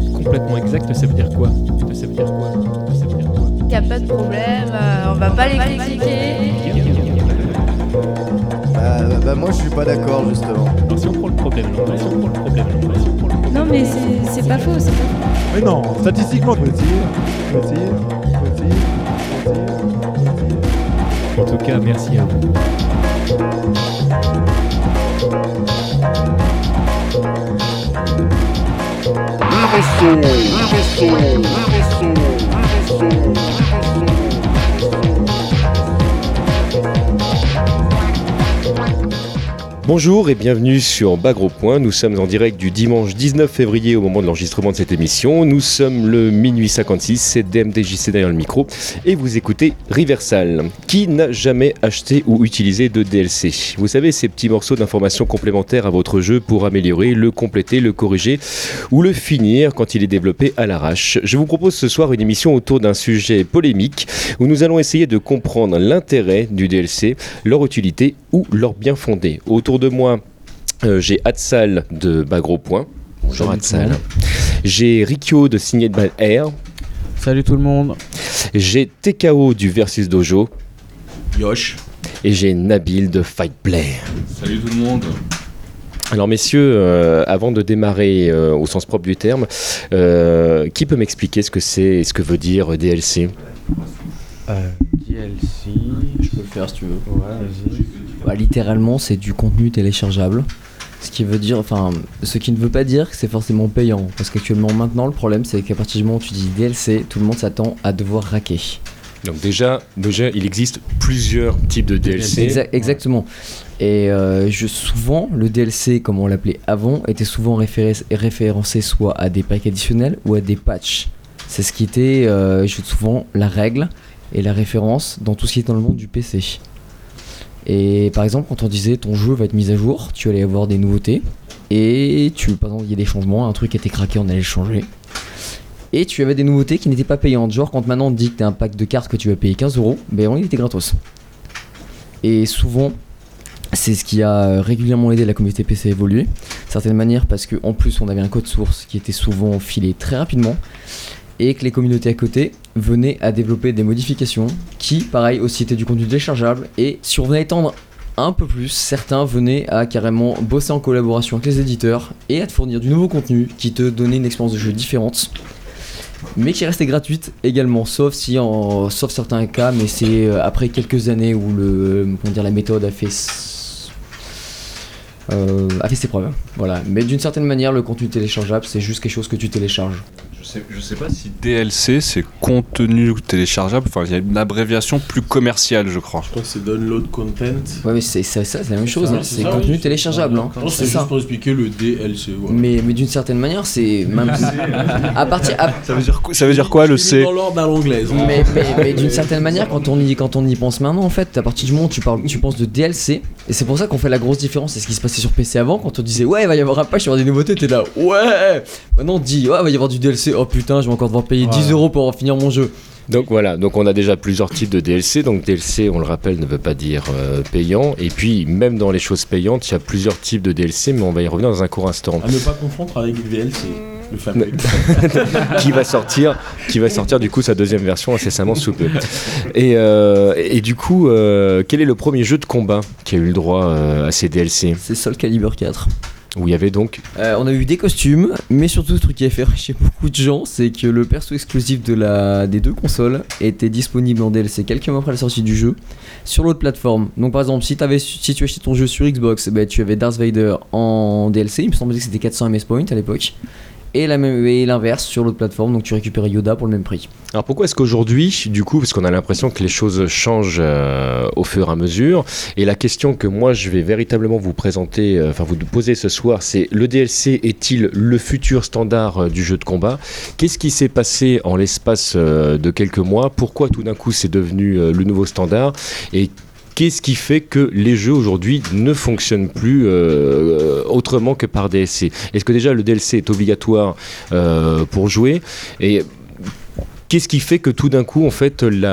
pour être complètement exact, ça veut dire quoi? Ça veut dire quoi? Ça veut dire quoi? Il n'y a pas de problème, euh, on va pas les critiquer. Bah, bah, bah, moi je suis pas d'accord justement. Alors, si on prend le problème, alors, si on prend le problème, alors, si on prend le problème. Non mais c'est c'est pas faux, c'est pas faux. Mais non, statistiquement, petit, petit, petit, petit. En tout cas, merci à vous. Un vaisseau, un vaisseau, un vaisseau, un vaisseau, un vaisseau. Bonjour et bienvenue sur Bagro Point. Nous sommes en direct du dimanche 19 février au moment de l'enregistrement de cette émission. Nous sommes le minuit 56, c'est DMDJC derrière le micro et vous écoutez Riversal. Qui n'a jamais acheté ou utilisé de DLC Vous savez, ces petits morceaux d'informations complémentaires à votre jeu pour améliorer, le compléter, le corriger ou le finir quand il est développé à l'arrache. Je vous propose ce soir une émission autour d'un sujet polémique où nous allons essayer de comprendre l'intérêt du DLC, leur utilité ou leur bien fondé. Autour de moi, euh, j'ai Hatsal de Bagro Point. Bonjour Hatsal. J'ai Rikyo de Signet Bad Air. Salut tout le monde. J'ai TKO du Versus Dojo. Yosh. Et j'ai Nabil de Fight Play. Salut tout le monde. Alors messieurs, euh, avant de démarrer euh, au sens propre du terme, euh, qui peut m'expliquer ce que c'est et ce que veut dire DLC DLC. Je peux le faire si tu veux. Ouais, vas-y. Bah, littéralement, c'est du contenu téléchargeable. Ce qui veut dire, enfin, ce qui ne veut pas dire que c'est forcément payant. Parce qu'actuellement, maintenant, le problème, c'est qu'à partir du moment où tu dis DLC, tout le monde s'attend à devoir raquer. Donc déjà, déjà, il existe plusieurs types de DLC. Exa- exactement. Et euh, je, souvent, le DLC, comme on l'appelait avant, était souvent référé- référencé soit à des packs additionnels ou à des patchs. C'est ce qui était euh, souvent la règle et la référence dans tout ce qui est dans le monde du PC. Et par exemple, quand on disait ton jeu va être mis à jour, tu allais avoir des nouveautés. Et tu, par exemple, il y a des changements, un truc était craqué, on allait le changer. Et tu avais des nouveautés qui n'étaient pas payantes. Genre, quand maintenant on dit que t'as un pack de cartes que tu vas payer 15 euros, ben il était gratos. Et souvent, c'est ce qui a euh, régulièrement aidé la communauté PC à évoluer, d'une certaine manière, parce qu'en plus on avait un code source qui était souvent filé très rapidement, et que les communautés à côté venaient à développer des modifications qui, pareil, aussi étaient du contenu téléchargeable, et si on venait à étendre un peu plus, certains venaient à carrément bosser en collaboration avec les éditeurs et à te fournir du nouveau contenu qui te donnait une expérience de jeu différente mais qui restait gratuite également, sauf si en, sauf certains cas, mais c'est euh, après quelques années où le, comment dire, la méthode a fait, euh, a fait ses preuves. Voilà, mais d'une certaine manière, le contenu téléchargeable, c'est juste quelque chose que tu télécharges. Je sais, je sais pas si DLC c'est contenu téléchargeable, enfin il y a une abréviation plus commerciale je crois. Je crois que c'est download content. Ouais, mais c'est ça, c'est la même chose, hein, c'est contenu oui. téléchargeable, hein, c'est c'est ça. juste pour expliquer le DLC. voilà. Mais, mais d'une certaine manière, c'est même à partir. à- Ça veut dire, quoi- ça veut dire quoi le C Dans l'ordre à l'anglaise. hein. Mais, mais- mais d'une certaine manière, quand on, y, quand on y pense maintenant, en fait, à partir du moment où tu, parles, tu penses de DLC, et c'est pour ça qu'on fait la grosse différence. C'est ce qui se passait sur PC avant, quand on disait ouais, il va y avoir un patch, il va y avoir des nouveautés, t'es là ouais. Maintenant on te dit ouais, il va y avoir du DLC, oh putain, je vais encore devoir payer 10 euros pour en finir mon jeu. Donc voilà, donc on a déjà plusieurs types de DLC. Donc DLC, on le rappelle, ne veut pas dire euh, payant. Et puis même dans les choses payantes, il y a plusieurs types de DLC, mais on va y revenir dans un court instant. À ne pas confondre avec le VLC. Le fameux. qui va sortir, qui va sortir du coup sa deuxième version incessamment sous peu. Et, euh, et du coup, euh, quel est le premier jeu de combat qui a eu le droit euh, à ces DLC C'est Soul Calibur 4. Où il y avait donc Euh, on a eu des costumes, mais surtout le truc qui a fait chez beaucoup de gens, c'est que le perso exclusif de la, des deux consoles était disponible en DLC quelques mois après la sortie du jeu sur l'autre plateforme. Donc par exemple, si, t'avais, si tu achetais ton jeu sur Xbox, bah, tu avais Darth Vader en DLC, il me semblait que c'était 400 MS points à l'époque. Et, la même, et l'inverse sur l'autre plateforme, donc tu récupérais Yoda pour le même prix. Alors pourquoi est-ce qu'aujourd'hui, du coup, parce qu'on a l'impression que les choses changent euh, au fur et à mesure, et la question que moi je vais véritablement vous présenter, euh, enfin vous poser ce soir, c'est le DLC est-il le futur standard euh, du jeu de combat? Qu'est-ce qui s'est passé en l'espace de quelques mois? Pourquoi tout d'un coup c'est devenu le nouveau standard? Qu'est-ce qui fait que les jeux aujourd'hui ne fonctionnent plus euh, autrement que par DLC Est-ce que déjà le DLC est obligatoire euh, pour jouer? Et Qu'est-ce qui fait que tout d'un coup, en fait, il y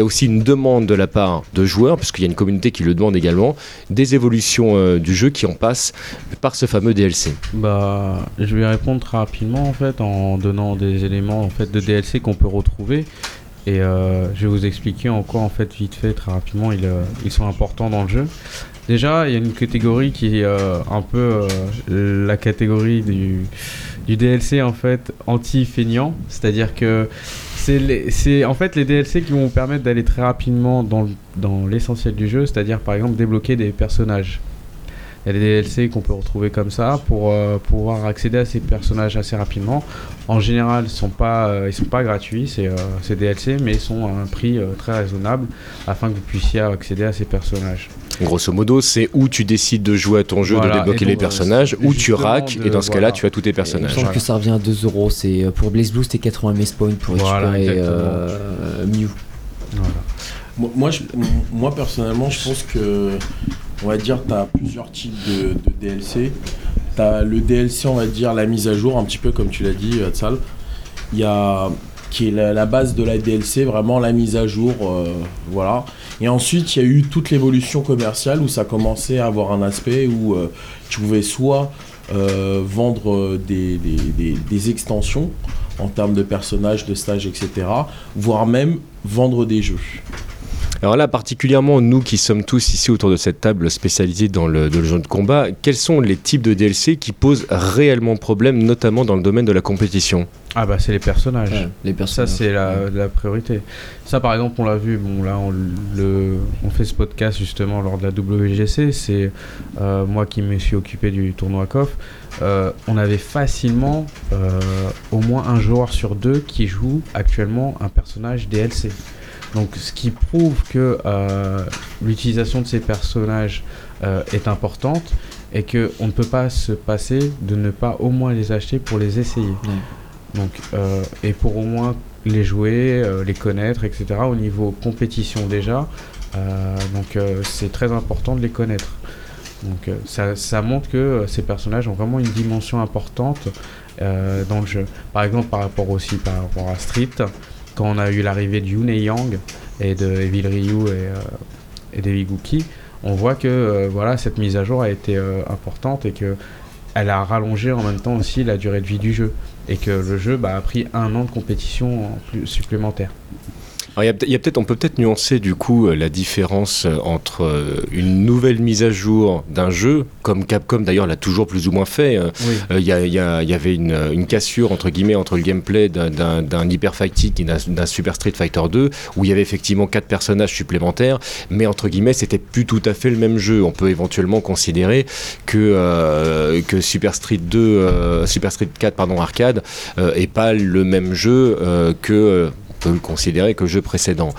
a aussi une demande de la part de joueurs, parce qu'il y a une communauté qui le demande également, des évolutions euh, du jeu qui en passent par ce fameux DLC Bah, je vais répondre rapidement en fait en donnant des éléments en fait de DLC qu'on peut retrouver et euh, je vais vous expliquer en quoi en fait vite fait très rapidement ils, euh, ils sont importants dans le jeu. Déjà, il y a une catégorie qui est euh, un peu la catégorie du, DLC en fait anti-feignant, c'est-à-dire que c'est en fait les DLC qui vont vous permettre d'aller très rapidement dans l'essentiel du jeu, c'est-à-dire par exemple débloquer des personnages. Il y a des DLC qu'on peut retrouver comme ça pour euh, pouvoir accéder à ces personnages assez rapidement. En général, ils sont pas, euh, ils sont pas gratuits, c'est euh, ces DLC, mais ils sont à un prix euh, très raisonnable afin que vous puissiez accéder à ces personnages. Grosso modo, c'est où tu décides de jouer à ton jeu, Voilà, de débloquer et les personnages, ou tu de- et dans ce cas-là, voilà. tu as tous tes personnages. semble que ça revient à 2 euros. C'est pour Blaze Blue, c'était 80 MS points pour Voilà, récupérer euh, Mew. Voilà. Moi, moi, je- moi, personnellement, je pense que, on va dire, tu as plusieurs types de, DLC. Tu as le DLC, on va dire, la mise à jour, un petit peu comme tu l'as dit, Hatsal. Il y a qui est la, base de la DLC, vraiment la mise à jour, euh, voilà. Et ensuite, il y a eu toute l'évolution commerciale où ça commençait à avoir un aspect où euh, tu pouvais soit euh, vendre euh, des extensions en termes de personnages, de stages, etc., voire même vendre des jeux. Alors là, particulièrement nous qui sommes tous ici autour de cette table spécialisée dans le, dans le jeu de combat, quels sont les types de DLC qui posent réellement problème, notamment dans le domaine de la compétition? Ah bah c'est les personnages. Ouais, les Ça c'est la, la priorité. Ça par exemple on l'a vu, bon là on, le, on fait ce podcast justement lors de la WGC, c'est euh, moi qui me suis occupé du tournoi COF. Euh, on avait facilement euh, au moins un joueur sur deux qui joue actuellement un personnage DLC. Donc ce qui prouve que euh, l'utilisation de ces personnages euh, est importante et que on ne peut pas se passer de ne pas au moins les acheter pour les essayer. Donc, euh, et pour au moins les jouer, les connaître, etc. Au niveau compétition déjà, donc c'est très important de les connaître. Donc ça, ça montre que ces personnages ont vraiment une dimension importante dans le jeu. Par exemple, par rapport aussi par rapport à Street, quand on a eu l'arrivée de Yun et Yang et de Evil Ryu et, euh, et on voit que euh, voilà, cette mise à jour a été euh, importante et que elle a rallongé en même temps aussi la durée de vie du jeu et que le jeu bah, a pris un an de compétition supplémentaire. Alors, il y a peut- il y a peut-être, on peut peut-être nuancer du coup euh, la différence euh, entre euh, une nouvelle mise à jour d'un jeu, comme Capcom d'ailleurs l'a toujours plus ou moins fait. Oui. Il y, a- il y a- il y avait une, une cassure entre guillemets entre le gameplay d'un- Hyper Fighting et d'un Super Street Fighter 2 où il y avait effectivement quatre personnages supplémentaires, mais entre guillemets c'était plus tout à fait le même jeu. On peut éventuellement considérer que euh, que Super Street 2, euh, Super Street 4 pardon arcade euh, est pas le même jeu que peut le considérer que jeu précédent.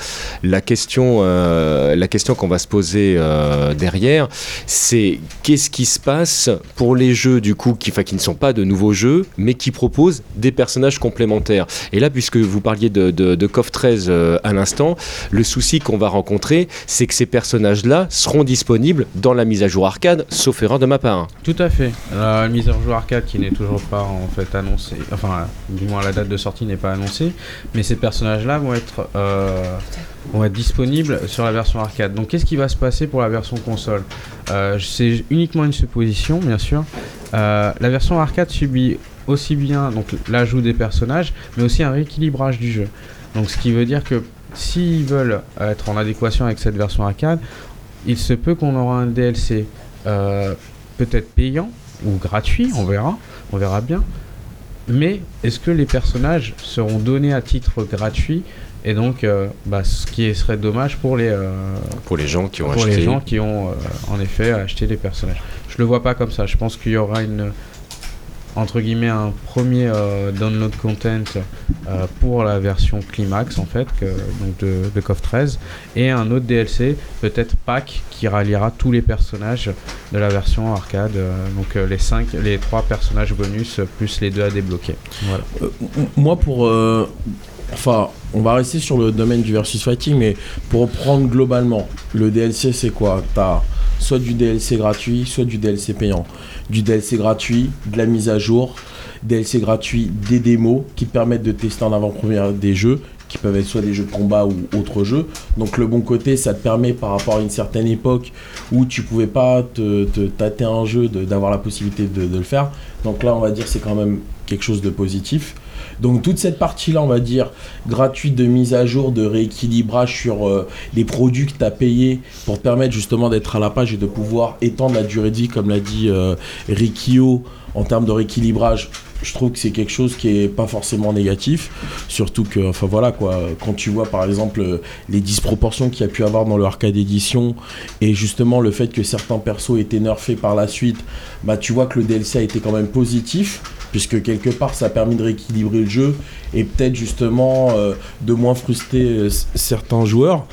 La question, euh, la question qu'on va se poser euh, derrière, c'est qu'est-ce qui se passe pour les jeux du coup qui, ne sont pas de nouveaux jeux, mais qui proposent des personnages complémentaires. Et là, puisque vous parliez de, de, de KOF 13 euh, à l'instant, le souci qu'on va rencontrer, c'est que ces personnages-là seront disponibles dans la mise à jour arcade, sauf erreur de ma part. Tout à fait. La mise à jour arcade qui n'est toujours pas en fait annoncée, enfin du moins la date de sortie n'est pas annoncée, mais ces personnages-là vont être euh, vont être disponibles sur la version arcade. Donc qu'est-ce qui va se passer pour la version console? Euh, C'est uniquement une supposition, bien sûr. Euh, la version arcade subit aussi bien donc l'ajout des personnages, mais aussi un rééquilibrage du jeu. Donc ce qui veut dire que s'ils veulent être en adéquation avec cette version arcade, il se peut qu'on aura un DLC peut-être payant ou gratuit, on verra, on verra bien. Mais est-ce que les personnages seront donnés à titre gratuit et donc euh, bah, ce qui serait dommage pour les euh, Pour les gens qui ont pour acheté. les gens qui ont euh, en effet acheté les personnages. Je le vois pas comme ça. Je pense qu'il y aura une entre guillemets un premier euh, download content euh, pour la version climax en fait donc de, de KOF 13 et un autre DLC peut-être pack qui ralliera tous les personnages de la version arcade euh, donc les cinq les trois personnages bonus plus les deux à débloquer voilà moi, pour. Enfin, on va rester sur le domaine du versus fighting, mais pour prendre globalement, le DLC, c'est quoi? T'as soit du DLC gratuit, soit du DLC payant. Du DLC gratuit, de la mise à jour, DLC gratuit, des démos qui te permettent de tester en avant-première des jeux qui peuvent être soit des jeux de combat ou autres jeux. Donc le bon côté, ça te permet par rapport à une certaine époque où tu pouvais pas te, te tâter un jeu, d'avoir la possibilité de, de le faire. Donc là, on va dire c'est quand même quelque chose de positif. Donc toute cette partie-là, on va dire, gratuite de mise à jour, de rééquilibrage sur euh, des produits que tu as payés pour te permettre justement d'être à la page et de pouvoir étendre la durée de vie, comme l'a dit euh, Rikio, en termes de rééquilibrage, je trouve que c'est quelque chose qui est pas forcément négatif. Surtout que, enfin voilà quand tu vois par exemple les disproportions qu'il y a pu avoir dans le arcade édition et justement le fait que certains persos étaient nerfés par la suite, bah tu vois que le DLC a été quand même positif puisque quelque part ça a permis de rééquilibrer le jeu et peut-être justement euh, de moins frustrer euh, certains joueurs.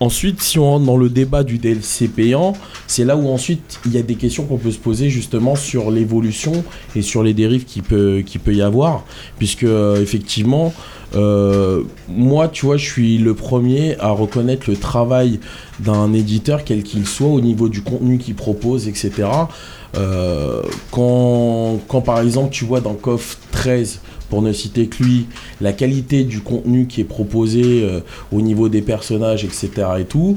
Ensuite, si on rentre dans le débat du DLC payant, c'est là où ensuite il y a des questions qu'on peut se poser justement sur l'évolution et sur les dérives qu'il peut, qu'il peut y avoir. Puisque euh, effectivement, euh, moi, tu vois, je suis le premier à reconnaître le travail d'un éditeur, quel qu'il soit, au niveau du contenu qu'il propose, etc. Euh, quand, quand par exemple tu vois dans KOF 13, pour ne citer que lui, la qualité du contenu qui est proposé euh, au niveau des personnages, etc. et tout,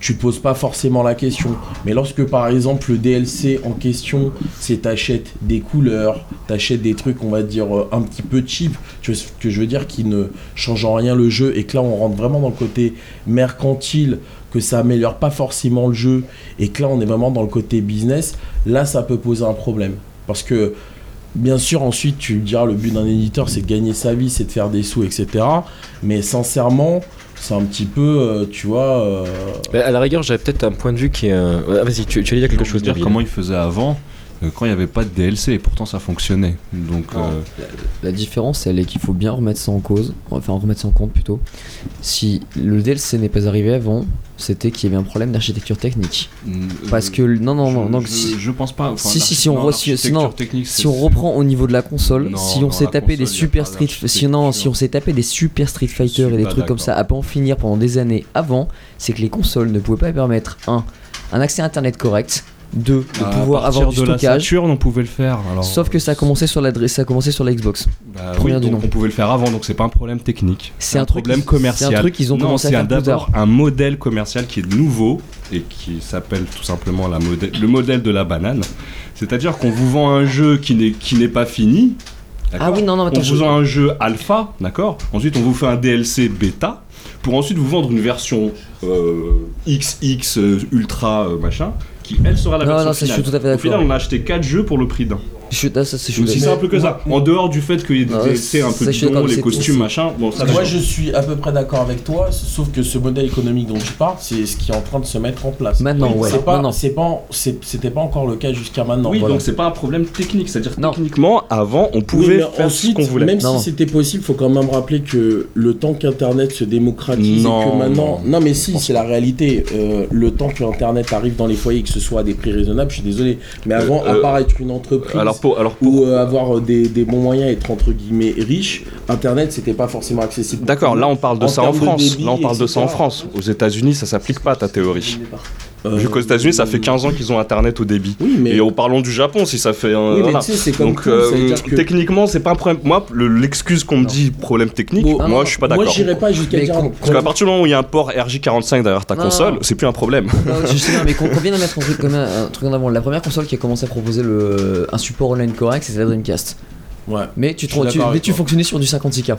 tu poses pas forcément la question. Mais lorsque par exemple le DLC en question, c'est t'achètes des couleurs, t'achètes des trucs, on va dire, euh, un petit peu cheap, tu vois ce que je veux dire, qui ne changent en rien le jeu, et que là on rentre vraiment dans le côté mercantile, que ça améliore pas forcément le jeu, et que là on est vraiment dans le côté business, là ça peut poser un problème. Parce que Bien sûr, ensuite, tu me diras, le but d'un éditeur, c'est de gagner sa vie, c'est de faire des sous, etc. Mais sincèrement, c'est un petit peu, euh, tu vois... euh, Bah, à la rigueur, j'avais peut-être un point de vue qui est. un- Ouais, Vas-y, tu, tu allais dire quelque chose dire comment ils faisaient avant euh, quand il n'y avait pas de DLC et pourtant ça fonctionnait. Donc euh, la, la différence, elle est qu'il faut bien remettre ça en cause, enfin remettre ça en compte plutôt. Si le DLC n'est pas arrivé avant, c'était qu'il y avait un problème d'architecture technique. mm, Parce euh, que non, non, non, je, je- si, je pense pas. enfin, si, si, si on non, si- on reprend au niveau de la console, Non, si on s'est tapé des super street, si non, si on s'est tapé des super Street Fighter et des trucs comme ça à pas en finir pendant des années avant, c'est que les consoles ne pouvaient pas permettre un, un accès internet correct, de à pouvoir avoir du de la stockage. Saturn, on pouvait le faire. Alors, Sauf que ça a commencé sur l'adresse, ça a commencé sur la Xbox. bah, oui, donc nom. on pouvait le faire avant, donc c'est pas un problème technique. C'est un truc problème commercial. c'est un truc qu'ils ont Non, commencé à faire un- d'abord un modèle commercial qui est nouveau et qui s'appelle tout simplement la modèle, le modèle de la banane. C'est-à-dire qu'on vous vend un jeu qui n'est qui n'est pas fini. Ah oui, non, non, on attends, vous je- vend un jeu alpha, d'accord Ensuite, on vous fait un DLC bêta pour ensuite vous vendre une version euh, XX euh, ultra euh, machin qui elle sera la Non, version non, ça, je finale. suis tout à fait Au final, on a acheté 4 jeux pour le prix d'un. Je suis, ça, c'est- aussi simple que ça. En dehors du fait qu'il y ait des un peu d'accord, les costumes, machin. Bon, ça Moi, je suis à peu près d'accord avec toi, sauf que ce modèle économique dont tu parles, c'est ce qui est en train de se mettre en place. Maintenant, ouais. C'est pas, c'était pas encore le cas jusqu'à maintenant. Oui, donc c'est pas un problème technique. C'est-à-dire techniquement, avant, on pouvait mais faire ce qu'on voulait. même si c'était possible, faut quand même rappeler que le temps qu'Internet se démocratise Non, et que maintenant, non. mais si, c'est la réalité. Euh, le temps que Internet arrive dans les foyers et que ce soit à des prix raisonnables, je suis désolé. Mais avant, Euh, à part être une entreprise Alors pour, alors pour- ou euh, avoir des, des bons moyens, être entre guillemets riche, Internet c'était pas forcément accessible. D'accord, là on parle de En ça en France. débit, là on parle de ça en. France. Aux États-Unis, ça s'applique pas ta théorie. Euh, Vu qu'aux États-Unis, ça fait 15 ans qu'ils ont Internet au débit. Oui, mais, Et en parlons du Japon, si ça fait. un oui, mais voilà. tu sais, c'est comme Donc tout, euh, que- techniquement, c'est pas un problème. Moi, le- l'excuse qu'on me dit problème technique, Bon, moi non, je suis pas Moi, d'accord. j'irais pas jusqu'à dire. quand- Parce qu'à partir du moment où il y a un port RJ45 derrière ta Non, console, c'est plus un problème. Non, je sais bien, mais qu'on vienne de mettre un truc, comme un, un truc en avant. La première console qui a commencé à proposer le, un support online correct, c'était la Dreamcast. Ouais. Mais tu, te- tu- mais tu fonctionnais sur du 56K.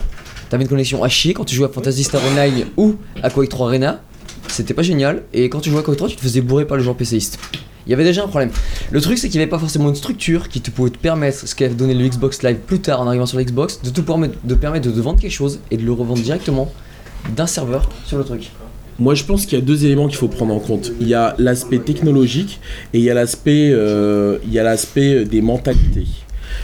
T'avais une connexion à chier quand tu jouais à Fantasy Star Online ou à Quake 3 Arena. C'était pas génial. Et quand tu jouais à 3, tu te faisais bourrer par les gens PCistes. Il y avait déjà un problème. Le truc, c'est qu'il n'y avait pas forcément une structure qui te pouvait te permettre, ce qu'a donné le Xbox Live plus tard en arrivant sur l'Xbox, de te permettre de, permettre de te vendre quelque chose et de le revendre directement d'un serveur sur le truc. Moi, je pense qu'il y a deux éléments qu'il faut prendre en compte. Il y a l'aspect technologique et il y a l'aspect, euh, il y a l'aspect des mentalités.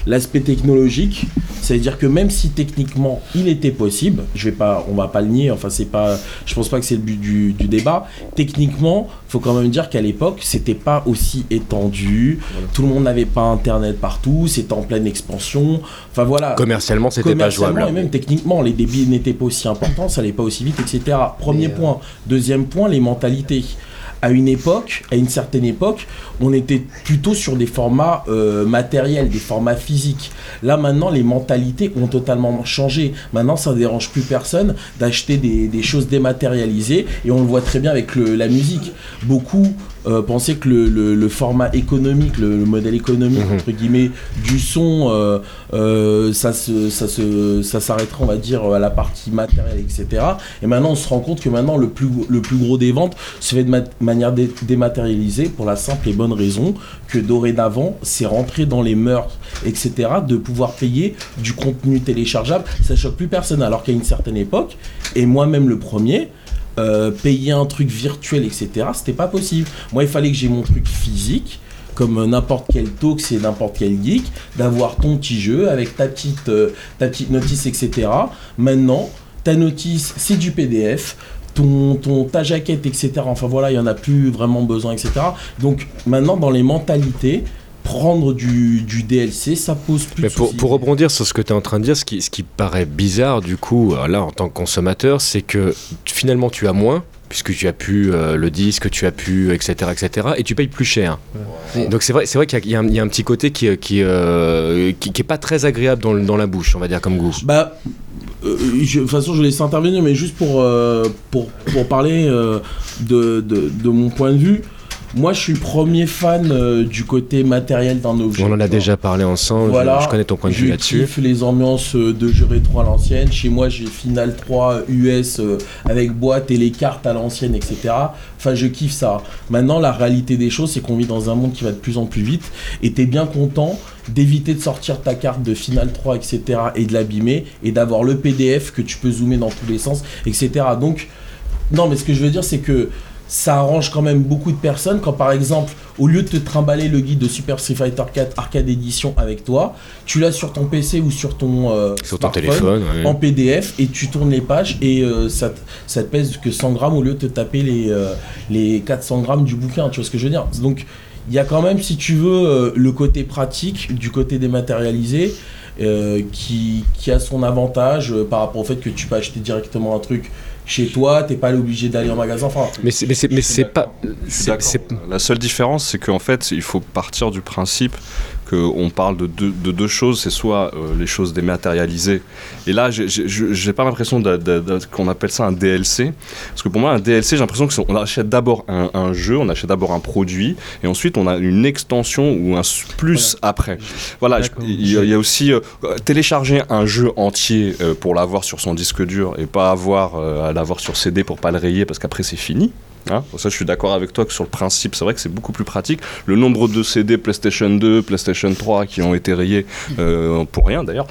L'aspect technologique, c'est-à-dire que même si techniquement il était possible, je vais pas, on va pas le nier. Enfin, c'est pas, je pense pas que c'est le but du, du débat. Techniquement, faut quand même dire qu'à l'époque, c'était pas aussi étendu. Tout le monde n'avait pas Internet partout. C'était en pleine expansion. Enfin voilà. Commercialement, c'était pas jouable. et même techniquement, les débits n'étaient pas aussi importants, ça allait pas aussi vite, etc. Premier Et, euh, point. Deuxième point, les mentalités. À une époque, à une certaine époque, on était plutôt sur des formats euh, matériels, des formats physiques. Là maintenant, les mentalités ont totalement changé. Maintenant, ça ne dérange plus personne d'acheter des, choses dématérialisées et on le voit très bien avec la musique. Beaucoup euh, que le, le- le format économique, le, le modèle économique Mhm. entre guillemets du son, euh, euh, ça se, ça se, ça s'arrêtera, on va dire, à la partie matérielle, etc. Et maintenant, on se rend compte que maintenant, le plus, le plus gros des ventes se fait de ma- manière dé- dématérialisée pour la simple et bonne raison que dorénavant, c'est rentré dans les mœurs, etc., de pouvoir payer du contenu téléchargeable. Ça choque plus personne, alors qu'à une certaine époque, et moi-même le premier, euh, payer un truc virtuel, etc., c'était pas possible. Moi, il fallait que j'ai mon truc physique comme n'importe quel talk, c'est n'importe quel geek, d'avoir ton petit jeu avec ta petite, euh, ta petite notice, etc. Maintenant, ta notice, c'est du PDF. Ton, ton, ta jaquette, etc. Enfin voilà, il n'y en a plus vraiment besoin, etc. Donc maintenant, dans les mentalités, prendre du, du DLC, ça pose plus Mais de pour, pour rebondir sur ce que tu es en train de dire, ce qui, ce qui paraît bizarre du coup, euh, là en tant que consommateur, c'est que finalement tu as moins, puisque tu as pu euh, le disque, tu as pu, etc., etc., et tu payes plus cher. Ouais. Donc c'est vrai, c'est vrai qu'il y, a- il y a un- il y a un petit côté qui, euh, qui, euh, qui, qui est pas très agréable dans, la bouche, on va dire comme goût. Bah, euh, je- de toute façon, je vais laisser intervenir, mais juste pour, euh, pour, pour parler euh, de, de, de mon point de vue, moi je suis premier fan euh, du côté matériel d'un objet. On en a déjà parlé ensemble, je- Voilà, je, connais ton point de vue je là-dessus. kiffe les ambiances euh, de jeux rétro à l'ancienne. Chez moi, j'ai Final 3 US euh, avec boîte et les cartes à l'ancienne, etc. Enfin, je kiffe ça. Maintenant, la réalité des choses, c'est qu'on vit dans un monde qui va de plus en plus vite. Et t'es bien content d'éviter de sortir ta carte de Final 3, etc. et de l'abîmer et d'avoir le PDF que tu peux zoomer dans tous les sens, etc. Donc, non, mais ce que je veux dire, c'est que ça arrange quand même beaucoup de personnes quand par exemple au lieu de te trimballer le guide de Super Street Fighter 4 Arcade Edition avec toi tu l'as sur ton PC ou sur ton euh, Sur ton smartphone, téléphone. ouais. en PDF et tu tournes les pages et euh, ça, te, ça te pèse que 100 grammes au lieu de te taper les, euh, les 400 grammes du bouquin tu vois ce que je veux dire donc il y a quand même si tu veux le côté pratique du côté dématérialisé qui, qui a son avantage par rapport au fait que tu peux acheter directement un truc chez toi, t'es pas obligé d'aller en magasin. Enfin, Mais c'est, mais c'est, mais pas. C'est- La seule différence, c'est qu'en fait, il faut partir du principe qu'on parle de deux, de deux choses. C'est soit euh, les choses dématérialisées. Et là, j'ai- pas l'impression qu'on appelle ça un DLC. Parce que pour moi, un DLC, j'ai l'impression qu'on achète d'abord un, un jeu, on achète d'abord un produit, et ensuite on a une extension ou un plus après. Voilà, il y, a- il y a aussi euh, télécharger un jeu entier euh, pour l'avoir sur son disque dur et pas avoir à l'avoir sur CD pour pas le rayer parce qu'après c'est fini. Hein ça, je suis d'accord avec toi que sur le principe, c'est vrai que c'est beaucoup plus pratique. Le nombre de CD PlayStation 2, PlayStation 3 qui ont été rayés euh, pour rien d'ailleurs.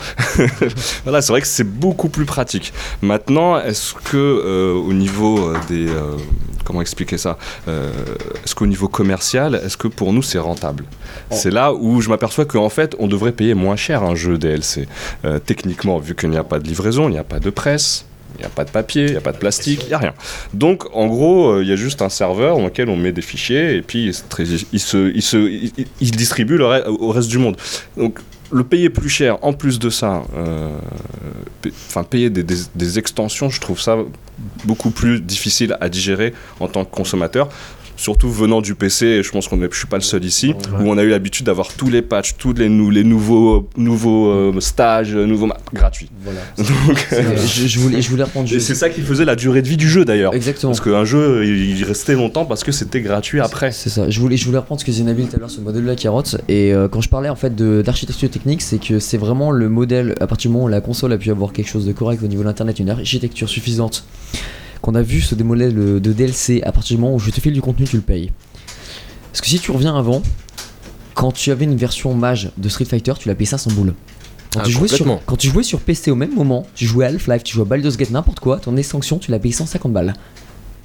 voilà, c'est vrai que c'est beaucoup plus pratique. Maintenant, est-ce que euh, au niveau euh, des euh, comment expliquer ça Euh, Est-ce qu'au niveau commercial, est-ce que pour nous c'est rentable? C'est là où je m'aperçois qu'en fait, on devrait payer moins cher un jeu DLC. Euh, techniquement, vu qu'il n'y a pas de livraison, il n'y a pas de presse. Il n'y a pas de papier, il n'y a pas de plastique, il n'y a rien. Donc, en gros, euh, il y a juste un serveur dans lequel on met des fichiers et puis il se, il distribue au reste du monde. Donc, le payer plus cher, en plus de ça, euh, enfin payer des extensions, je trouve ça beaucoup plus difficile à digérer en tant que consommateur. Surtout venant du PC, et je pense est, je suis pas le seul ici, où on a eu l'habitude d'avoir tous les patchs, tous les, nou- les nouveaux, nouveaux euh, stages, nouveaux ma- gratuits. Voilà. Donc, Euh, je, je voulais, je voulais reprendre et c'est ça qui faisait la durée de vie du jeu d'ailleurs. Exactement. Parce qu'un jeu, il il restait longtemps parce que c'était gratuit après. C'est ça. Je voulais, je voulais reprendre ce que disait Nabil tout à l'heure sur le modèle de la carotte. Et euh, quand je parlais en fait d'architecture technique, c'est que c'est vraiment le modèle, à partir du moment où la console a pu avoir quelque chose de correct au niveau de l'internet, une architecture suffisante, qu'on a vu se démoler le- de DLC, à partir du moment où je te file du contenu, tu le payes. Parce que si tu reviens avant, quand tu avais une version mage de Street Fighter, tu l'as payé 500 boules. Quand, Ah, tu jouais sur, quand tu jouais sur PC au même moment, tu jouais Half-Life, tu jouais Baldur's Gate, n'importe quoi, ton extension, tu l'as payé 150 balles.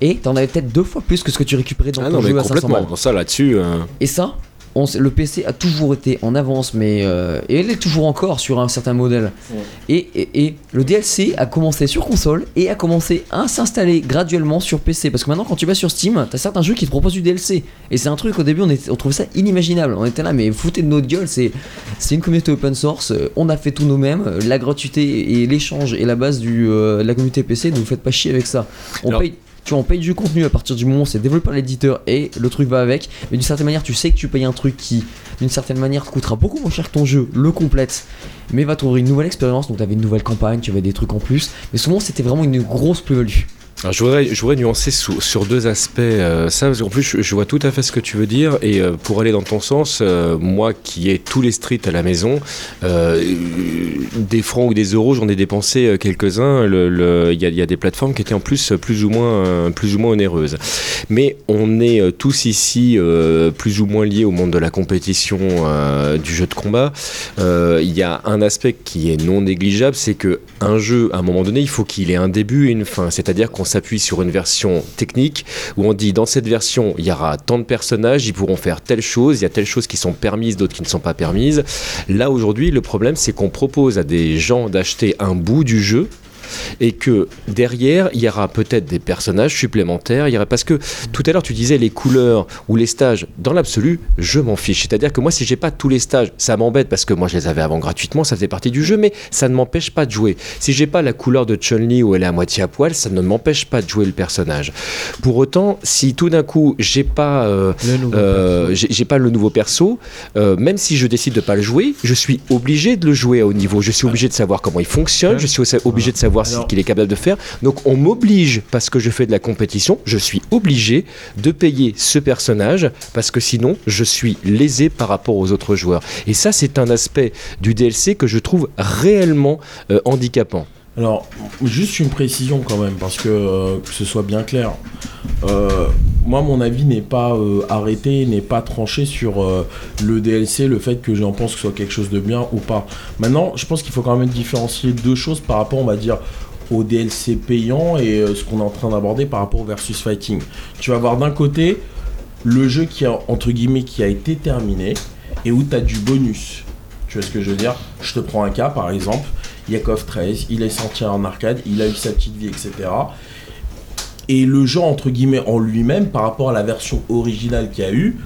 Et t'en avais peut-être deux fois plus que ce que tu récupérais dans Ah ton non, mais jeu à 500 balles. Ça là-dessus. euh, Et ça, on le PC a toujours été en avance, mais euh, et elle est toujours encore sur un certain modèle. Et, et- et le DLC a commencé sur console et a commencé à s'installer graduellement sur PC. Parce que maintenant, quand tu vas sur Steam, t'as certains jeux qui te proposent du DLC. Et c'est un truc au début, on, était- on trouvait ça inimaginable. On était là, mais foutez de notre gueule, c'est c'est une communauté open source. euh, On a fait tout nous-mêmes. euh, La gratuité et l'échange est la base du, euh, de la communauté PC. Donc faites pas chier avec ça. On Alors- paye. Tu vois, on paye du contenu à partir du moment où c'est développé par l'éditeur et le truc va avec. Mais d'une certaine manière, tu sais que tu payes un truc qui, d'une certaine manière, te coûtera beaucoup moins cher que ton jeu, le complète, mais va t'ouvrir une nouvelle expérience. Donc, tu avais une nouvelle campagne, tu avais des trucs en plus. Mais souvent, c'était vraiment une grosse plus-value. Alors, je, voudrais, nuancer sur, deux aspects. euh, ça, parce qu'en plus, je, vois tout à fait ce que tu veux dire. Et euh, pour aller dans ton sens, euh, moi qui ai tous les streets à la maison, euh, des francs ou des euros, j'en ai dépensé quelques-uns. Il y, a, des plateformes qui étaient en plus plus ou moins, plus ou moins onéreuses. Mais on est tous ici plus ou moins liés au monde de la compétition du jeu de combat. Il y a un aspect qui est non négligeable, c'est que un jeu, à un moment donné, il faut qu'il ait un début et une fin. C'est-à-dire qu'on s'appuie sur une version technique où on dit dans cette version, il y aura tant de personnages, ils pourront faire telle chose, il y a telle chose qui sont permises, d'autres qui ne sont pas permises. Là aujourd'hui, le problème, c'est qu'on propose à des gens d'acheter un bout du jeu et que derrière il y aura peut-être des personnages supplémentaires. Il y aura parce que tout à l'heure tu disais les couleurs ou les stages. Dans l'absolu je m'en fiche. C'est à dire que moi si j'ai pas tous les stages ça m'embête parce que moi je les avais avant gratuitement ça faisait partie du jeu mais ça ne m'empêche pas de jouer. Si j'ai pas la couleur de Chun-Li où elle est à moitié à poil ça ne m'empêche pas de jouer le personnage. Pour autant si tout d'un coup j'ai pas euh, euh, j'ai pas le nouveau perso, euh, même si je décide de pas le jouer, je suis obligé de le jouer à haut niveau. Je suis obligé de savoir comment il fonctionne, je suis obligé de savoir ce Alors- qu'il est capable de faire. Donc on m'oblige, parce que je fais de la compétition, je suis obligé de payer ce personnage, parce que sinon je suis lésé par rapport aux autres joueurs. Et ça, c'est un aspect du DLC que je trouve réellement euh, handicapant. Alors, juste une précision quand même, parce que, euh, ce soit bien clair. Euh, moi, mon avis n'est pas euh, arrêté, n'est pas tranché sur le DLC, le fait que j'en pense que ce soit quelque chose de bien ou pas. Maintenant, je pense qu'il faut quand même différencier deux choses par rapport, on va dire, au DLC payant et ce qu'on est en train d'aborder par rapport au versus fighting. Tu vas avoir d'un côté le jeu qui a, entre guillemets, qui a été terminé et où tu as du bonus. Tu vois ce que je veux dire? Je te prends un cas, par exemple. Yakov 13, il est sorti en arcade, il a eu sa petite vie, etc. Et le jeu, entre guillemets, en lui-même, par rapport à la version originale qu'il y a eu,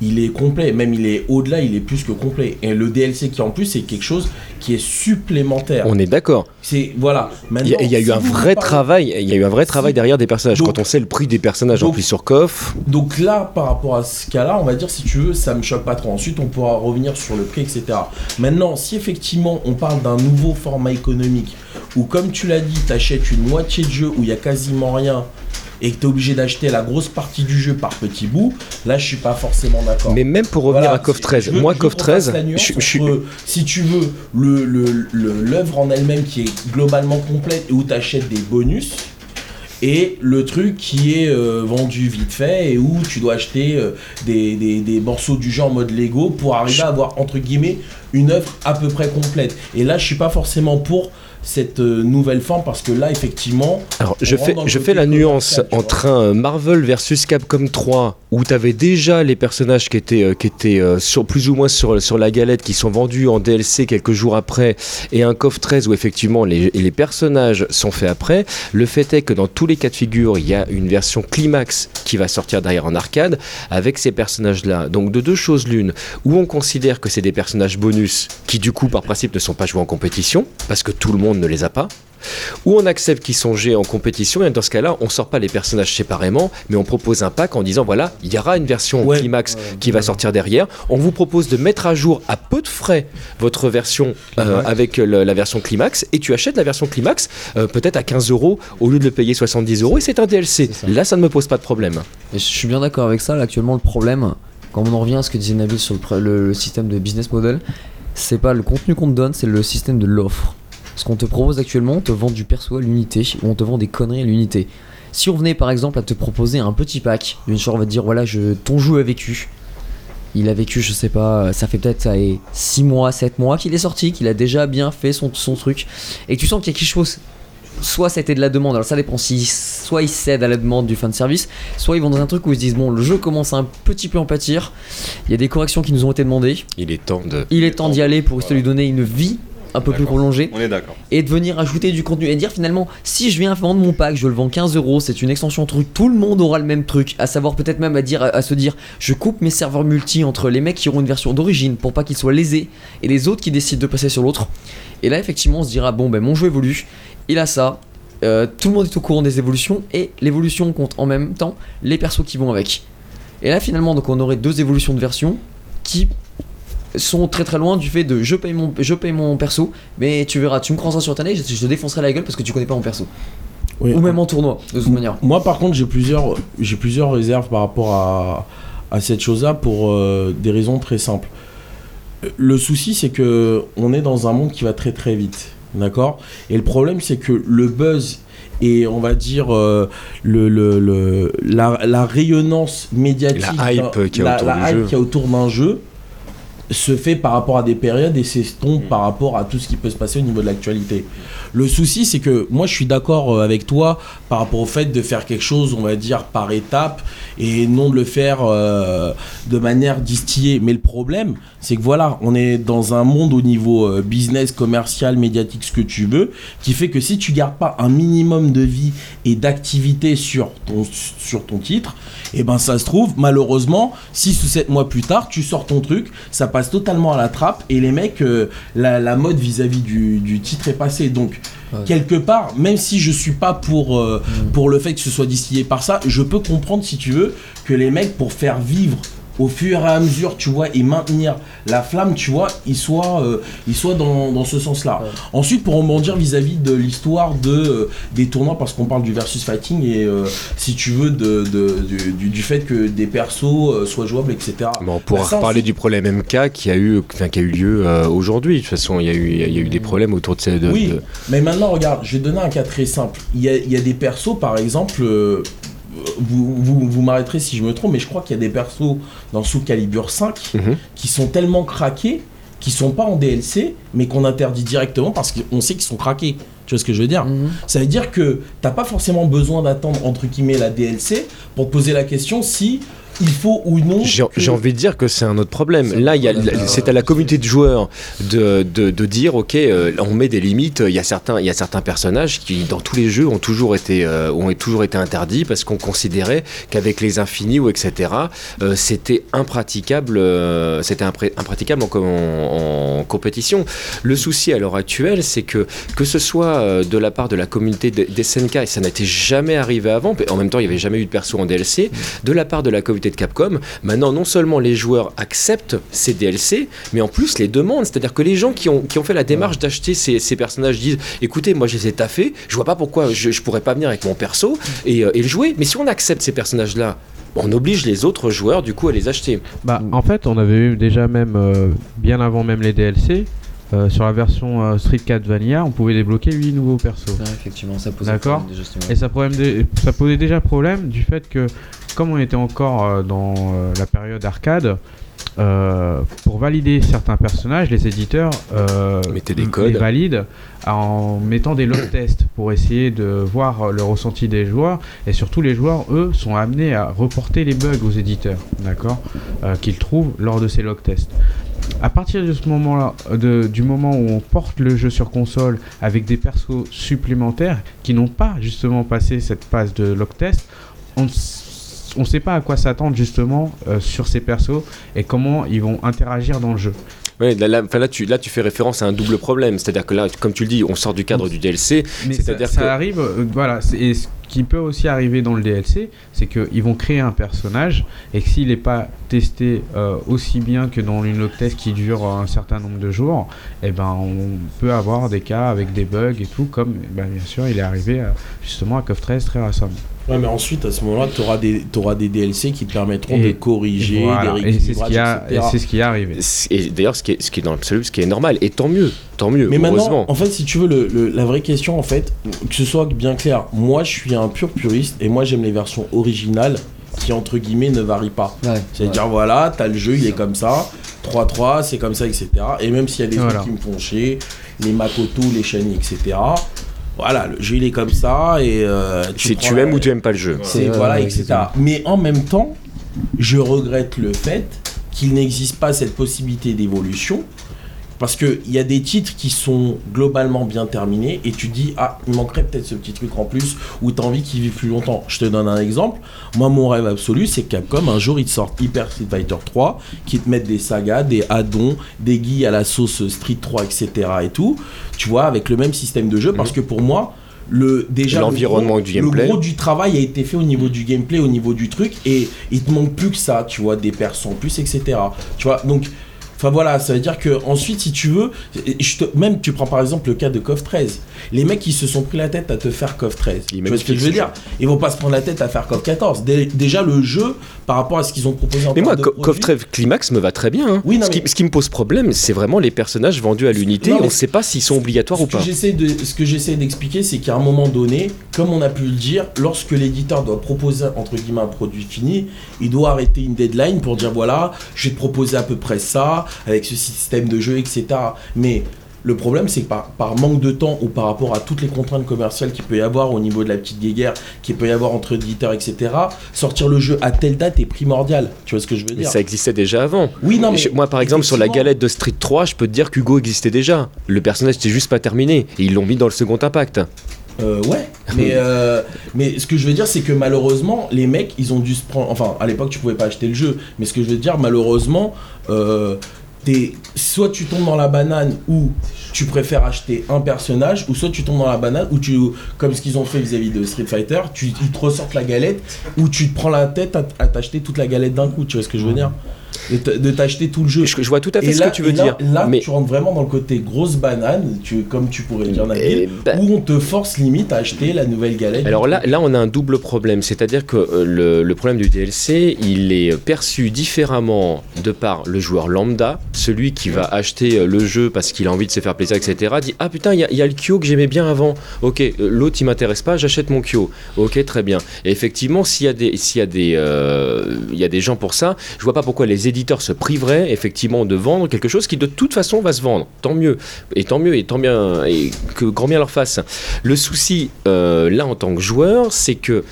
il est complet. Même il est au-delà, il est plus que complet. Et le DLC qui en plus, c'est quelque chose qui est supplémentaire. On est d'accord. C'est voilà. Il y, a- Maintenant, il y a eu un vrai parlez- travail. Il y a eu un vrai travail derrière des personnages. Donc- Quand on sait le prix des personnages en plus sur KOF, Donc là, par rapport à ce cas-là, on va dire si tu veux, ça me choque pas trop. Ensuite, on pourra revenir sur le prix, etc. Maintenant, si effectivement on parle d'un nouveau format économique, où comme tu l'as dit, tu achètes une moitié de jeu où il y a quasiment rien, et que tu es obligé d'acheter la grosse partie du jeu par petits bouts, là je suis pas forcément d'accord. mais même pour revenir Voilà, à c'est- 13, je veux- moi fasse 13, la nuance je, je suis entre, si tu veux, le- le- le- l'œuvre en elle-même qui est globalement complète et où tu achètes des bonus, et le truc qui est euh, vendu vite fait et où tu dois acheter euh, des, des- des morceaux du jeu en mode Lego pour arriver à avoir entre guillemets une œuvre à peu près complète. Et là, je suis pas forcément pour cette euh, nouvelle forme parce que là, effectivement, Alors, je fais, je fais la nuance entre un Marvel versus Capcom 3 où tu avais déjà les personnages qui étaient, euh, qui étaient euh, sur, plus ou moins sur, sur la galette, qui sont vendus en DLC quelques jours après, et un KOF 13 où effectivement les, les personnages sont faits après. Le fait est que dans tous les cas de figure, il y a une version climax qui va sortir derrière en arcade avec ces personnages-là. Donc de deux choses l'une, où on considère que c'est des personnages bonus qui du coup par principe ne sont pas joués en compétition, parce que tout le monde ne les a pas. Ou on accepte qu'ils sont joués en compétition et dans ce cas-là, on sort pas les personnages séparément, mais on propose un pack en disant voilà, il y aura une version Ouais, climax qui va sortir derrière. On vous propose de mettre à jour à peu de frais votre version euh, avec le- la version climax et tu achètes la version climax euh, peut-être à 15 euros au lieu de le payer 70 euros et c'est un DLC. Ça. Là, ça ne me pose pas de problème. Et je suis bien d'accord avec ça. Là, actuellement, le problème, quand on en revient à ce que disait Nabil sur le- le système de business model, c'est pas le contenu qu'on te donne, c'est le système de l'offre. Ce qu'on te propose actuellement, on te vend du perso à l'unité ou on te vend des conneries à l'unité. Si on venait par exemple à te proposer un petit pack, une genre on va te dire voilà, je, ton jeu a vécu. Il a vécu, je sais pas, ça fait peut-être 6 mois, 7 mois qu'il est sorti, qu'il a déjà bien fait son, son truc. Et tu sens qu'il y a quelque chose. Soit c'était de la demande, alors ça dépend si soit ils cèdent à la demande du fan service, soit ils vont dans un truc où ils se disent bon le jeu commence un petit peu en pâtir, il y a des corrections qui nous ont été demandées, Il est temps de. il est temps d'y aller pour de lui donner une vie un peu plus D'accord. prolongée On est d'accord. et de venir ajouter du contenu et dire finalement si je viens vendre mon pack je le vends 15 euros c'est une extension truc tout le monde aura le même truc à savoir peut-être même à dire à, à se dire je coupe mes serveurs multi entre les mecs qui auront une version d'origine pour pas qu'ils soient lésés et les autres qui décident de passer sur l'autre et là effectivement on se dira bon ben mon jeu évolue il a ça euh, tout le monde est au courant des évolutions et l'évolution compte en même temps les persos qui vont avec. Et là finalement donc on aurait deux évolutions de version qui sont très très loin du fait de je paye mon, je paye mon perso mais tu verras tu me croiseras sur ta nez je, je te défoncerai la gueule parce que tu connais pas mon perso. Oui. Ou même en tournoi de toute manière. Moi, par contre, j'ai plusieurs, j'ai plusieurs réserves par rapport à, à cette chose-là pour euh, des raisons très simples. Le souci, c'est que on est dans un monde qui va très très vite, d'accord? Et le problème, c'est que le buzz et on va dire euh, le, le- le- la, la rayonnance médiatique, La hype qu'il y a autour d'un jeu se fait par rapport à des périodes et s'estompe Mm. par rapport à tout ce qui peut se passer au niveau de l'actualité. Le souci, c'est que moi, je suis d'accord euh, avec toi par rapport au fait de faire quelque chose, on va dire, par étape et non de le faire euh, de manière distillée. Mais le problème, c'est que voilà, on est dans un monde au niveau euh, business, commercial, médiatique, ce que tu veux, qui fait que si tu gardes pas un minimum de vie et d'activité sur ton, sur ton titre, et ben ça se trouve, malheureusement, 6 ou 7 mois plus tard, tu sors ton truc, ça passe totalement à la trappe et les mecs, euh, la, la mode vis-à-vis du, du titre est passée. Donc, Ouais. quelque part, même si je suis pas pour, euh, pour le fait que ce soit distillé par ça, je peux comprendre, si tu veux, que les mecs, pour faire vivre au fur et à mesure, tu vois, et maintenir la flamme, tu vois, ils soient, euh, ils soient dans, dans ce sens-là. Ouais. Ensuite, pour rebondir vis-à-vis de l'histoire de, euh, des tournois, parce qu'on parle du versus fighting et, euh, si tu veux, de, de- du, fait que des persos soient jouables, etc. On pourra Bah, reparler du problème MK qui a eu, enfin, qui a eu lieu aujourd'hui. De toute façon, il y, a eu, il y a eu des problèmes autour de ces. de- Oui, de- mais maintenant, regarde, je vais donner un cas très simple. Il y a, il y a des persos, par exemple, vous, vous, vous m'arrêterez si je me trompe, mais je crois qu'il y a des persos dans Soul Calibur 5 Mhm. qui sont tellement craqués, qui sont pas en DLC, mais qu'on interdit directement parce qu'on sait qu'ils sont craqués. Tu vois ce que je veux dire? Mhm. Ça veut dire que t'as pas forcément besoin d'attendre, entre guillemets, la DLC pour te poser la question si il faut ou non. J'ai que- envie de dire que c'est un autre problème. Là, c'est à la communauté de joueurs de, de, de dire, ok, euh, on met des limites. Il y a certains, il y a certains personnages qui, dans tous les jeux, ont toujours été, euh, ont toujours été interdits parce qu'on considérait qu'avec les infinis ou etc, euh, c'était impraticable, c'était impraticable en, en- en compétition. Le souci à l'heure actuelle, c'est que que ce soit de la part de la communauté des des SNK, et ça n'était jamais arrivé avant. En même temps, il n'y avait jamais eu de perso en DLC. De la part de la communauté de Capcom, maintenant non seulement les joueurs acceptent ces DLC, mais en plus les demandent. C'est-à-dire que les gens qui ont, qui ont fait la démarche d'acheter ces, ces personnages disent écoutez, moi je les ai taffés, je vois pas pourquoi je, je pourrais pas venir avec mon perso et, euh, et le jouer. Mais si on accepte ces personnages-là, on oblige les autres joueurs du coup à les acheter. Bah, en fait, on avait eu déjà même, euh, bien avant même les DLC, euh, sur la version euh, Street 4 Vanilla, on pouvait débloquer 8 nouveaux persos. Effectivement, ça pose D'accord. problème déjà, justement. Et ça, problème dé- ça posait déjà problème du fait que, comme on était encore euh, dans euh, la période arcade, euh, pour valider certains personnages, les éditeurs euh, Mettaient des m- codes. les valident en mettant des log tests pour essayer de voir le ressenti des joueurs. Et surtout, les joueurs, eux, sont amenés à reporter les bugs aux éditeurs, d'accord, euh, qu'ils trouvent lors de ces log tests. À partir de ce moment-là, euh, du moment où on porte le jeu sur console avec des persos supplémentaires qui n'ont pas justement passé cette phase de log test, on ne sait pas à quoi s'attendre justement euh, sur ces persos et comment ils vont interagir dans le jeu. Ouais, là, là, tu, là, tu fais référence à un double problème. C'est-à-dire que là, comme tu le dis, on sort du cadre du DLC. Mais ça, ça que- arrive, euh, voilà, c'est- et ce qui peut aussi arriver dans le DLC, c'est qu'ils vont créer un personnage et que s'il n'est pas testé euh, aussi bien que dans une test qui dure un certain nombre de jours, eh ben on peut avoir des cas avec des bugs et tout, comme ben, bien sûr il est arrivé euh, justement à CoF 13 très récemment. Ouais, mais ensuite, à ce moment-là, tu auras des, t'auras des DLC qui te permettront Et- de corriger, Voilà, des et c'est ce rééquilibrages, qui a, et c'est ce qui est arrivé. Et d'ailleurs, ce qui est, ce qui est dans l'absolu, ce qui est normal, et tant mieux, tant mieux, Mais maintenant, en fait, si tu veux, le, le- la vraie question, en fait, que ce soit bien clair, moi je suis un pur puriste et moi j'aime les versions originales qui, entre guillemets, ne varient pas. Ouais, C'est-à-dire, voilà, t'as le jeu, il est comme ça, 3-3, c'est comme ça, etc. Et même s'il y a des Voilà. trucs qui me font chier, les Makoto, les Shani, etc. Voilà, le jeu il est comme ça et euh, prends tu la- aimes ou tu aimes pas le jeu. c'est Ouais, voilà, ouais, etc. Mais en même temps, je regrette le fait qu'il n'existe pas cette possibilité d'évolution. Parce qu'il y a des titres qui sont globalement bien terminés et tu dis, ah, il manquerait peut-être ce petit truc en plus ou tu as envie qu'il vive plus longtemps. Je te donne un exemple. Moi, mon rêve absolu, c'est que Capcom, un jour, ils te sortent Hyper Street Fighter 3, qui te mettent des sagas, des addons, des guilles à la sauce Street 3, etc. et tout. Tu vois, avec le même système de jeu. Parce que pour moi, le déjà le L'environnement gros- du gameplay. Le gros du travail a été fait au niveau du gameplay, au niveau du truc, et il te manque plus que ça, tu vois, des persos en plus, etc. Tu vois, donc. Enfin voilà, ça veut dire que ensuite, si tu veux, je te- même tu prends par exemple le cas de KOF 13. Les mecs qui se sont pris la tête à te faire KOF 13. Il est tu vois ce que je veux dire? Ils vont pas se prendre la tête à faire KOF 14. Dé- déjà le jeu, par rapport à ce qu'ils ont proposé en Mais moi, de Co- produits- KOF 13 Climax me va très bien. hein. Oui, non, ce, qui, mais- ce qui me pose problème, c'est vraiment les personnages vendus à l'unité. On ne sait pas s'ils sont obligatoires ou pas. de, ce que j'essaie d'expliquer, c'est qu'à un moment donné, comme on a pu le dire, lorsque l'éditeur doit proposer entre guillemets un produit fini, il doit arrêter une deadline pour dire voilà, je vais te proposer à peu près ça avec ce système de jeu, etc. Mais le problème, c'est que par, par manque de temps ou par rapport à toutes les contraintes commerciales qu'il peut y avoir au niveau de la petite guéguerre, qu'il peut y avoir entre éditeurs, etc., sortir le jeu à telle date est primordial. Tu vois ce que je veux Mais dire? ça existait déjà avant. Oui, non, mais Je- moi, par exemple, sur la galette de Street 3, je peux te dire qu'Hugo existait déjà. Le personnage n'était juste pas terminé. Et ils l'ont mis dans le second impact. Euh, ouais, mais, euh, mais ce que je veux dire, c'est que malheureusement, les mecs, ils ont dû se prendre. Enfin, à l'époque, tu pouvais pas acheter le jeu, mais ce que je veux dire, malheureusement, euh, soit tu tombes dans la banane où tu préfères acheter un personnage, ou soit tu tombes dans la banane où tu, comme ce qu'ils ont fait vis-à-vis de Street Fighter, tu, ils te ressortent la galette, où tu te prends la tête à t'acheter toute la galette d'un coup, tu vois ce que je veux dire? De t'acheter tout le jeu. Je, je vois tout à fait Et ce là, que tu veux là- dire. Là, mais tu rentres vraiment dans le côté grosse banane, tu, comme tu pourrais le dire, Nabil, ben- où on te force limite à acheter la nouvelle galette. Alors là, là, on a un double problème, c'est-à-dire que euh, le, le problème du DLC, il est perçu différemment de par le joueur lambda, celui qui va acheter euh, le jeu parce qu'il a envie de se faire plaisir, etc. Dit ah putain, il y, a- il y a le Kyo que j'aimais bien avant. Ok, euh, l'autre il m'intéresse pas, j'achète mon Kyo. Ok, très bien. Et effectivement, s'il y a des, s'il y a des, euh, il y a des gens pour ça, je vois pas pourquoi les éditeurs se priveraient effectivement de vendre quelque chose qui de toute façon va se vendre. Tant mieux, et tant mieux, et tant bien, et que grand bien leur fasse. Le souci, euh, là, en tant que joueur, c'est que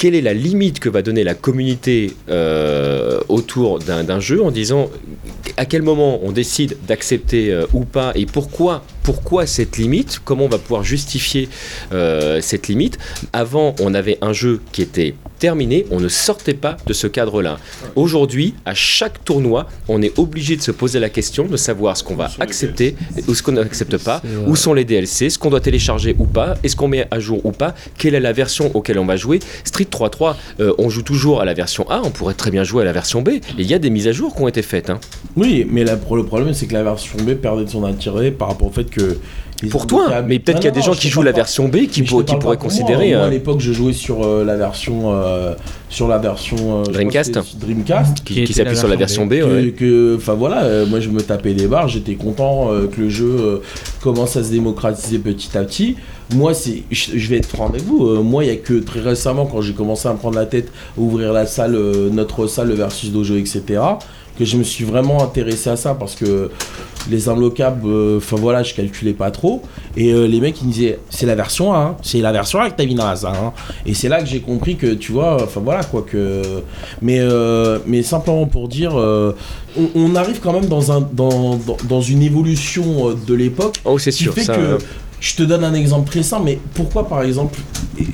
quelle est la limite que va donner la communauté euh, autour d'un d'un jeu en disant à quel moment on décide d'accepter euh, ou pas et pourquoi pourquoi cette limite? Comment on va pouvoir justifier euh, cette limite? Avant on avait un jeu qui était terminé on ne sortait pas de ce cadre là aujourd'hui à chaque tournoi on est obligé de se poser la question de savoir ce qu'on va accepter ou ce qu'on n'accepte pas. Où sont les DLC, ce qu'on doit télécharger ou pas, est-ce qu'on met à jour ou pas, quelle est la version auquel on va jouer? Street 3.3, euh, on joue toujours à la version A, on pourrait très bien jouer à la version B, il y a des mises à jour qui ont été faites. hein. Oui, mais le problème, c'est que la version B perdait de son intérêt par rapport au fait que. Pour toi, mais peut-être qu'il y a des non, gens qui jouent la version B qui, pour- pourraient considérer. Moi, Moi, à euh, l'époque, je jouais sur euh, la version. euh, sur la version. euh, Dreamcast Dreamcast. qui, Qui qui était s'appuie sur la version B. que- ouais. que enfin voilà euh, moi je me tapais des barres j'étais content euh, que le jeu euh, commence à se démocratiser petit à petit moi c'est je vais être franc avec vous euh, moi il y a que très récemment quand j'ai commencé à me prendre la tête à ouvrir la salle euh, notre salle le versus dojo etc que je me suis vraiment intéressé à ça parce que les imbloquables euh, enfin voilà je calculais pas trop et euh, les mecs ils me disaient c'est la version 1 hein. c'est la version 1 que t'as mis dans la salle hein. et c'est là que j'ai compris que tu vois enfin voilà quoi que mais euh, mais simplement pour dire on, on arrive quand même dans un dans, dans, dans une évolution de l'époque Oh, c'est qui sûr. fait Ça, que je te donne un exemple très simple mais pourquoi par exemple et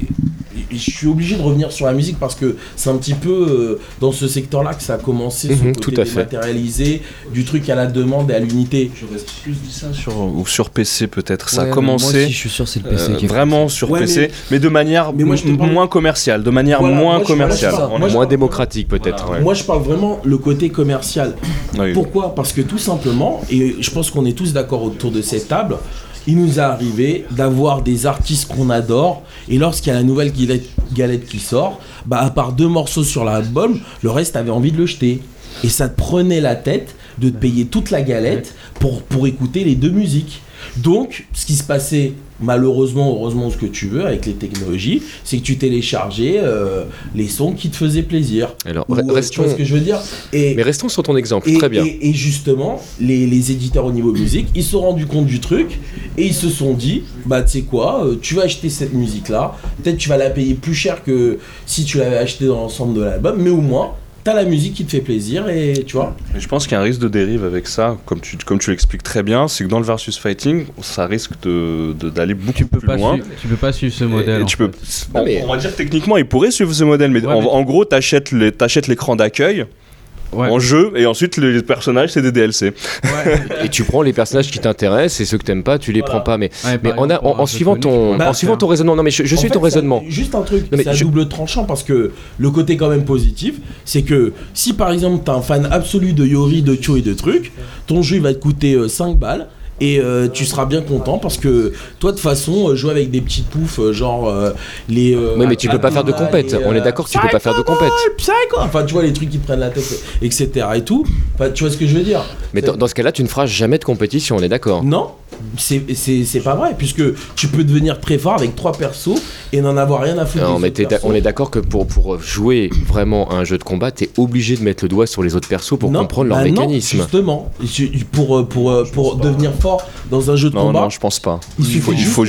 je suis obligé de revenir sur la musique parce que c'est un petit peu euh, dans ce secteur-là que ça a commencé, ce Mhm, côté tout à fait. dématérialisé, du truc à la demande et à l'unité. J'aurais plus dit ça sur, ou sur PC peut-être. Ça Ouais, a Moi commencé aussi, je suis sûr, c'est le PC euh, qui est vraiment sur Ouais, PC, mais, de manière mais moi, moins commerciale, de manière Voilà, moins moi, commerciale. moi, moi, moins parle- démocratique peut-être. ouais. Moi, je parle vraiment le côté commercial. Oui. Pourquoi? Parce que tout simplement, et je pense qu'on est tous d'accord autour de cette table, il nous est arrivé d'avoir des artistes qu'on adore, et lorsqu'il y a la nouvelle galette, qui sort, bah à part deux morceaux sur l'album, le reste avait envie de le jeter. Et ça te prenait la tête de te payer toute la galette pour écouter les deux musiques. Donc, ce qui se passait, malheureusement, heureusement, ce que tu veux avec les technologies, c'est que tu téléchargeais euh, les sons qui te faisaient plaisir. Alors, Ou, re- euh, tu vois ce que je veux dire et, mais restons sur ton exemple. et, Très bien. et- et justement, les, les éditeurs au niveau musique, ils se sont rendus compte du truc et ils se sont dit, bah tu sais quoi, euh, tu vas acheter cette musique-là, peut-être tu vas la payer plus cher que si tu l'avais acheté dans l'ensemble de l'album, mais au moins, t'as la musique qui te fait plaisir et tu vois. Je pense qu'il y a un risque de dérive avec ça, comme tu, comme tu l'expliques très bien, c'est que dans le versus fighting, ça risque de- de- d'aller beaucoup Tu peux plus pas loin. tu peux pas suivre ce modèle. et tu peux, on, mais- on va dire techniquement, il pourrait suivre ce modèle, mais, Ouais, en, mais- en gros, t'achètes l'écran d'accueil. Ouais. en jeu et ensuite les personnages c'est des DLC. Et tu prends les personnages qui t'intéressent et ceux que t'aimes pas, tu les Voilà. prends pas. Mais, Ouais, mais par en, a- suivant ton, Bah, en suivant ton raisonnement, non mais je, suis fait, ton raisonnement. Juste un truc, c'est je- double tranchant parce que le côté quand même positif, c'est que si par exemple t'es un fan absolu de Yori, de Kyo et de trucs, ton jeu il va te coûter euh, 5 balles. Et euh, tu seras bien content parce que toi de toute façon euh, jouer avec des petites poufs euh, genre euh, les euh, Oui, mais tu peux pas faire de compète. On est d'accord que tu peux pas faire de compète. Psycho, enfin tu vois les trucs qui te prennent la tête etc et tout enfin, tu vois ce que je veux dire Mais dans, dans ce cas-là, tu ne feras jamais de compétition, on est d'accord. non c'est c'est- c'est pas vrai puisque tu peux devenir très fort avec trois persos et n'en avoir rien à foutre Non, mais on est d'accord que pour, pour jouer vraiment à un jeu de combat, t'es obligé de mettre le doigt sur les autres persos pour Non, comprendre leur bah non, mécanisme. justement, Je- pour, pour, euh, pour devenir fort dans un jeu de Non combat, non je pense pas. il faut, il juste faut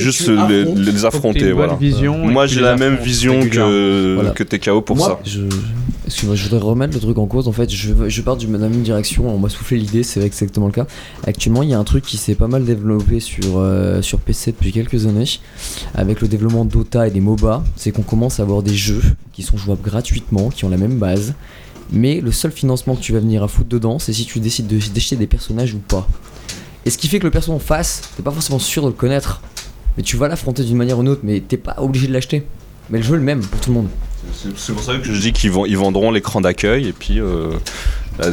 les, affronter voilà. vision Moi j'ai la même vision que, Voilà. que TKO pour Moi, ça. Je... Excuse-moi, je voudrais remettre le truc en cause. En fait, je, je pars d'une même direction. On m'a soufflé l'idée, c'est exactement le cas. Actuellement, il y a un truc qui s'est pas mal développé sur, euh, sur PC depuis quelques années, avec le développement de Dota et des MOBA. C'est qu'on commence à avoir des jeux qui sont jouables gratuitement, qui ont la même base. Mais le seul financement que tu vas venir à foutre dedans, c'est si tu décides de- d'acheter des personnages ou pas. Et ce qui fait que le perso en face, t'es pas forcément sûr de le connaître. Mais tu vas l'affronter d'une manière ou d'une autre, mais t'es pas obligé de l'acheter. Mais le jeu est le même pour tout le monde. C'est pour ça que je dis qu'ils vend- ils vendront l'écran d'accueil et puis euh,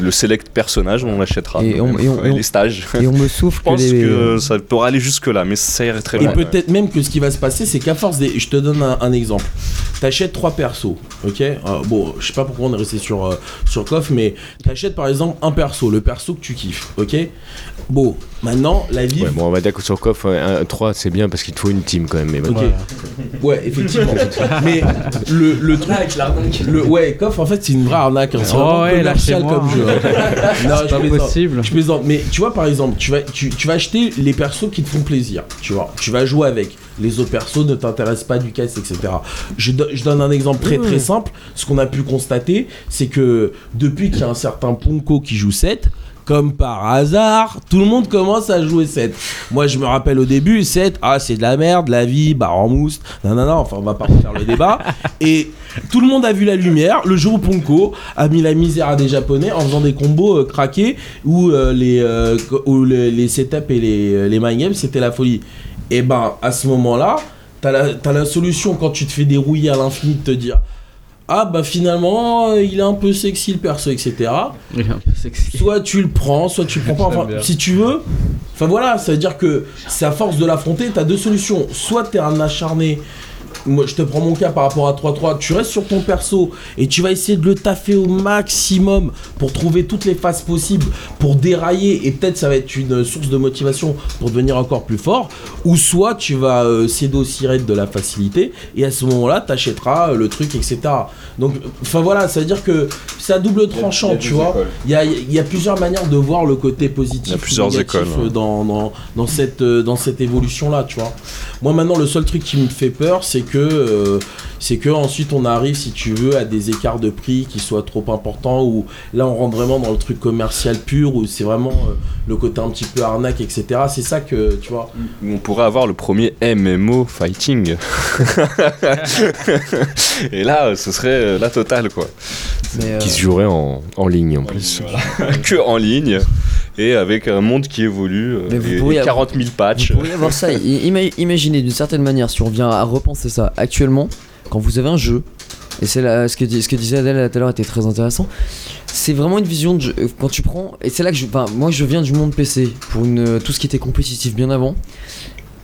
le select personnage on l'achètera. Et on- et on- et on- les stages. Et on me souffle Je pense que les. que ça pourra aller jusque là, mais ça irait très Et loin. peut-être même que ce qui va se passer, c'est qu'à force des. Je te donne un, un exemple. T'achètes trois persos, ok Euh, Bon, je sais pas pourquoi on est resté sur, euh, sur KOF, mais t'achètes par exemple un perso, le perso que tu kiffes, ok Bon, maintenant, la vie. Ouais, bon, on va d'accord sur Coff, 3 c'est bien parce qu'il te faut une team quand même. Mais bon. Ouais, effectivement. mais le, le truc. Le, ouais, KOF, en fait, c'est une vraie arnaque. hein. C'est Oh ouais, comme non, je Pas plaisante. possible. Je plaisante, mais tu vois par exemple, tu vas, tu, tu vas acheter les persos qui te font plaisir, tu vois, tu vas jouer avec. Les autres persos ne t'intéressent pas du caisse, etc. Je, do- je donne un exemple très très simple. Ce qu'on a pu constater, c'est que depuis qu'il y a un certain Ponko qui joue 7, comme par hasard, tout le monde commence à jouer 7. Moi, je me rappelle au début, 7, ah, c'est de la merde, la vie, barre en mousse, non, non, non, enfin, on va pas faire le débat. Et tout le monde a vu la lumière le jour où Ponko a mis la misère à des Japonais en faisant des combos euh, craqués où, euh, les, euh, co- où le- les setups et les, les mind games, c'était la folie. Et ben, à ce moment-là, t'as la, t'as la solution quand tu te fais dérouiller à l'infini de te dire Ah, bah finalement, euh, il est un peu sexy le perso, etc Il est un peu sexy. soit tu le prends, soit tu le prends pas. Enfin, si tu veux. Enfin voilà, ça veut dire que c'est à force de l'affronter, t'as deux solutions. Soit t'es un acharné. Moi, je te prends mon cas par rapport à 3-3. Tu restes sur ton perso et tu vas essayer de le taffer au maximum pour trouver toutes les phases possibles, pour dérailler et peut-être ça va être une source de motivation pour devenir encore plus fort. Ou soit tu vas euh, de la facilité et à ce moment-là, t'achèteras euh, le truc, etc. Donc, enfin voilà, ça veut dire que c'est à double tranchant, tu vois. Il y a, il y a plusieurs manières de voir le côté positif Il y a plusieurs ou écoles, ouais. euh, dans, dans, dans cette, euh, dans cette évolution-là, tu vois. Moi, maintenant, le seul truc qui me fait peur, c'est que, euh, c'est que ensuite on arrive, si tu veux, à des écarts de prix qui soient trop importants, où là, on rentre vraiment dans le truc commercial pur, où c'est vraiment euh, le côté un petit peu arnaque, etc. C'est ça que, tu vois. On pourrait avoir le premier MMO fighting. Et là, ce serait la totale, quoi. Mais, euh, Qui se jouerait en, en ligne en plus. que en ligne et avec un monde qui évolue euh, Mais vous et, pourriez et avoir- 40 000 patchs. Vous pourriez avoir ça. Imaginez d'une certaine manière, si on vient à repenser ça actuellement, quand vous avez un jeu, et c'est là ce que, ce que disait Adèle tout à l'heure était très intéressant. C'est vraiment une vision de jeu. euh, Quand tu prends, et c'est là que je, enfin, moi je viens du monde PC pour une, tout ce qui était compétitif bien avant,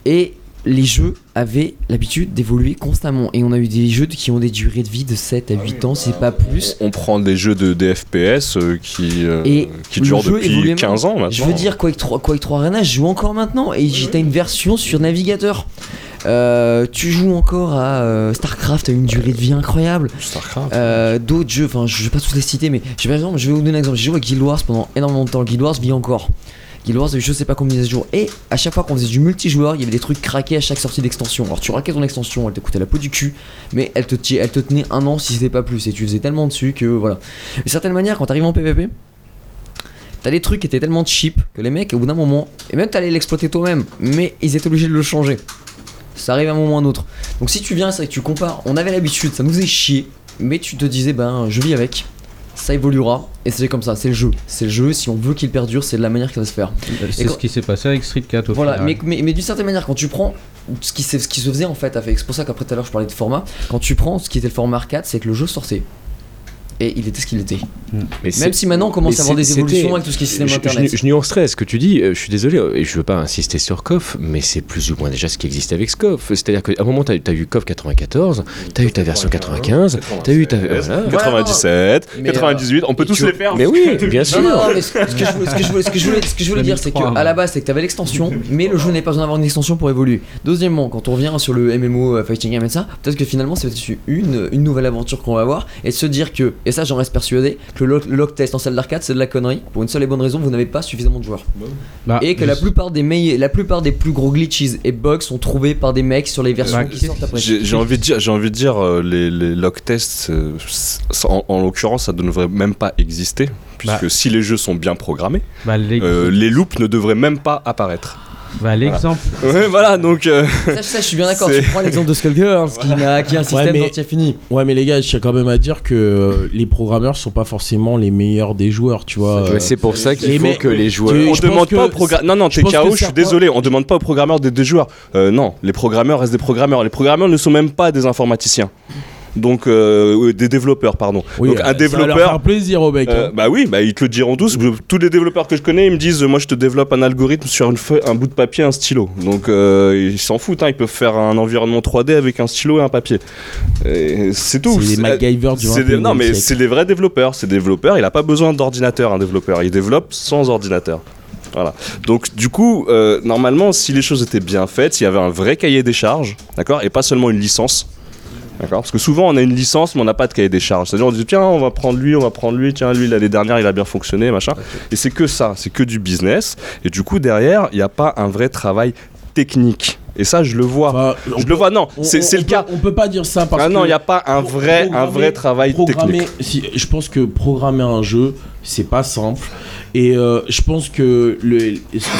et les jeux avaient l'habitude d'évoluer constamment. Et on a eu des jeux qui ont des durées de vie de 7 à 8 ans, c'est pas plus. On prend des jeux de DFPS euh, qui, euh, Et qui durent depuis même. 15 ans maintenant. Je veux dire, Quake 3, Quake 3 Arena, je joue encore maintenant. Et j'ai t'as une version sur navigateur. Euh, tu joues encore à euh, StarCraft à une durée de vie incroyable. Starcraft. Euh, D'autres jeux, enfin je vais pas tous les citer, mais je vais, par exemple, je vais vous donner un exemple. J'ai joué à Guild Wars pendant énormément de temps. Guild Wars vit encore. Guild Wars, je sais pas combien de jours. Et à chaque fois qu'on faisait du multijoueur, il y avait des trucs craqués à chaque sortie d'extension. Alors tu raquais ton extension, elle te coûtait la peau du cul, mais elle te, elle te tenait un an si c'était pas plus. Et tu faisais tellement dessus que voilà. De certaine manière, quand t'arrives en PvP, T'as des trucs qui étaient tellement cheap que les mecs, au bout d'un moment, et même t'allais l'exploiter toi-même, mais ils étaient obligés de le changer. Ça arrive à un moment ou à un autre. Donc si tu viens, c'est que tu compares, on avait l'habitude, ça nous faisait chier, mais tu te disais, ben je vis avec. Ça évoluera et c'est comme ça, c'est le jeu. C'est le jeu, si on veut qu'il perdure, c'est de la manière qu'il va se faire. C'est quand- ce qui s'est passé avec Street 4 au Voilà, final. mais, mais, mais d'une certaine manière, quand tu prends ce qui, ce qui se faisait en fait avec. C'est pour ça qu'après tout à l'heure je parlais de format. Quand tu prends ce qui était le format arcade, c'est que le jeu sortait. Et il était ce qu'il était. Mais c'est- Même si maintenant on commence mais à avoir des évolutions avec tout ce qui est système je, internet. je, je nuancerais ce que tu dis, euh, je suis désolé, euh, et je veux pas insister sur KOF, mais c'est plus ou moins déjà ce qui existe avec KOF. C'est-à-dire qu'à un moment, tu as, eu KOF 94, tu as eu ta version 95, tu as eu ta. voilà. 97, Mais, 98, on peut tous tu- les faire. Mais oui, bien sûr. Non, non, non, mais ce, ce que je, voulais- ce que je voulais, ce que je dire, c'est que 2003, à la base, c'est que t'avais l'extension, mais le jeu n'avait pas besoin d'avoir une extension pour évoluer. Deuxièmement, quand on revient sur le MMO euh, Fighting Game et ça, peut-être que finalement, c'est peut-être une, une nouvelle aventure qu'on va avoir et de se dire que, et ça, j'en reste persuadé, que le, le log test en salle d'arcade, c'est de la connerie. Pour une seule et bonne raison, vous n'avez pas suffisamment de joueurs. Bah, Et que la plupart des meilleurs, la plupart des plus gros glitches et bugs sont trouvés par des mecs sur les versions Bah, qui sortent après. J'ai j'ai envie de dire, j'ai envie de dire, euh, les, les log tests, euh, en, en l'occurrence, ça ne devrait même pas exister, puisque Bah. si les jeux sont bien programmés, bah, euh, les loops ne devraient même pas apparaître. Bah, l'exemple. Ouais, voilà, donc. euh, Ça, ça, je suis bien d'accord. Tu prends l'exemple de Skullgirls qui, a, qui a un système mais- d'anti infini. Ouais, mais les gars, je tiens quand même à dire que euh, les programmeurs sont pas forcément les meilleurs des joueurs, tu vois. C'est pour ça qu'il les faut mecs- que les joueurs. on je demande pense pas aux programmeurs. Non, non, je pense TKO, que je suis certains- désolé, on demande pas aux programmeurs des, des joueurs. Euh, non, les programmeurs restent des programmeurs. Les programmeurs ne sont même pas des informaticiens. Donc, euh, des développeurs, pardon. Oui, Donc, un Ça va leur développeur. faire plaisir aux mecs. Euh, hein. bah oui, bah ils te le diront tous. Je- Tous les développeurs que je connais, ils me disent, moi je te développe un algorithme sur une feuille, un bout de papier, un stylo. Donc euh, ils s'en foutent, hein, ils peuvent faire un environnement 3D avec un stylo et un papier. C'est tout. C'est les MacGyver du des- 21e Non mais c'est des vrais développeurs. C'est développeurs. Il a pas besoin d'ordinateur, un développeur. Il développe sans ordinateur. Voilà. Donc du coup, normalement, si les choses étaient bien faites, s'il y avait un vrai cahier des charges, d'accord, et pas seulement une licence. D'accord Parce que souvent on a une licence mais on n'a pas de cahier des charges. C'est-à-dire on dit tiens on va prendre lui, on va prendre lui, tiens lui l'année dernière il a bien fonctionné, machin. Et c'est que ça, c'est que du business. Et du coup derrière il n'y a pas un vrai travail technique. Et ça je le vois. Enfin, on je peut- le vois, non, on- c'est le peut- cas. On peut pas dire ça parce Ah non, il n'y a pas un vrai, un vrai travail technique. si, je pense que programmer un jeu, c'est pas simple. Et euh, je pense que le-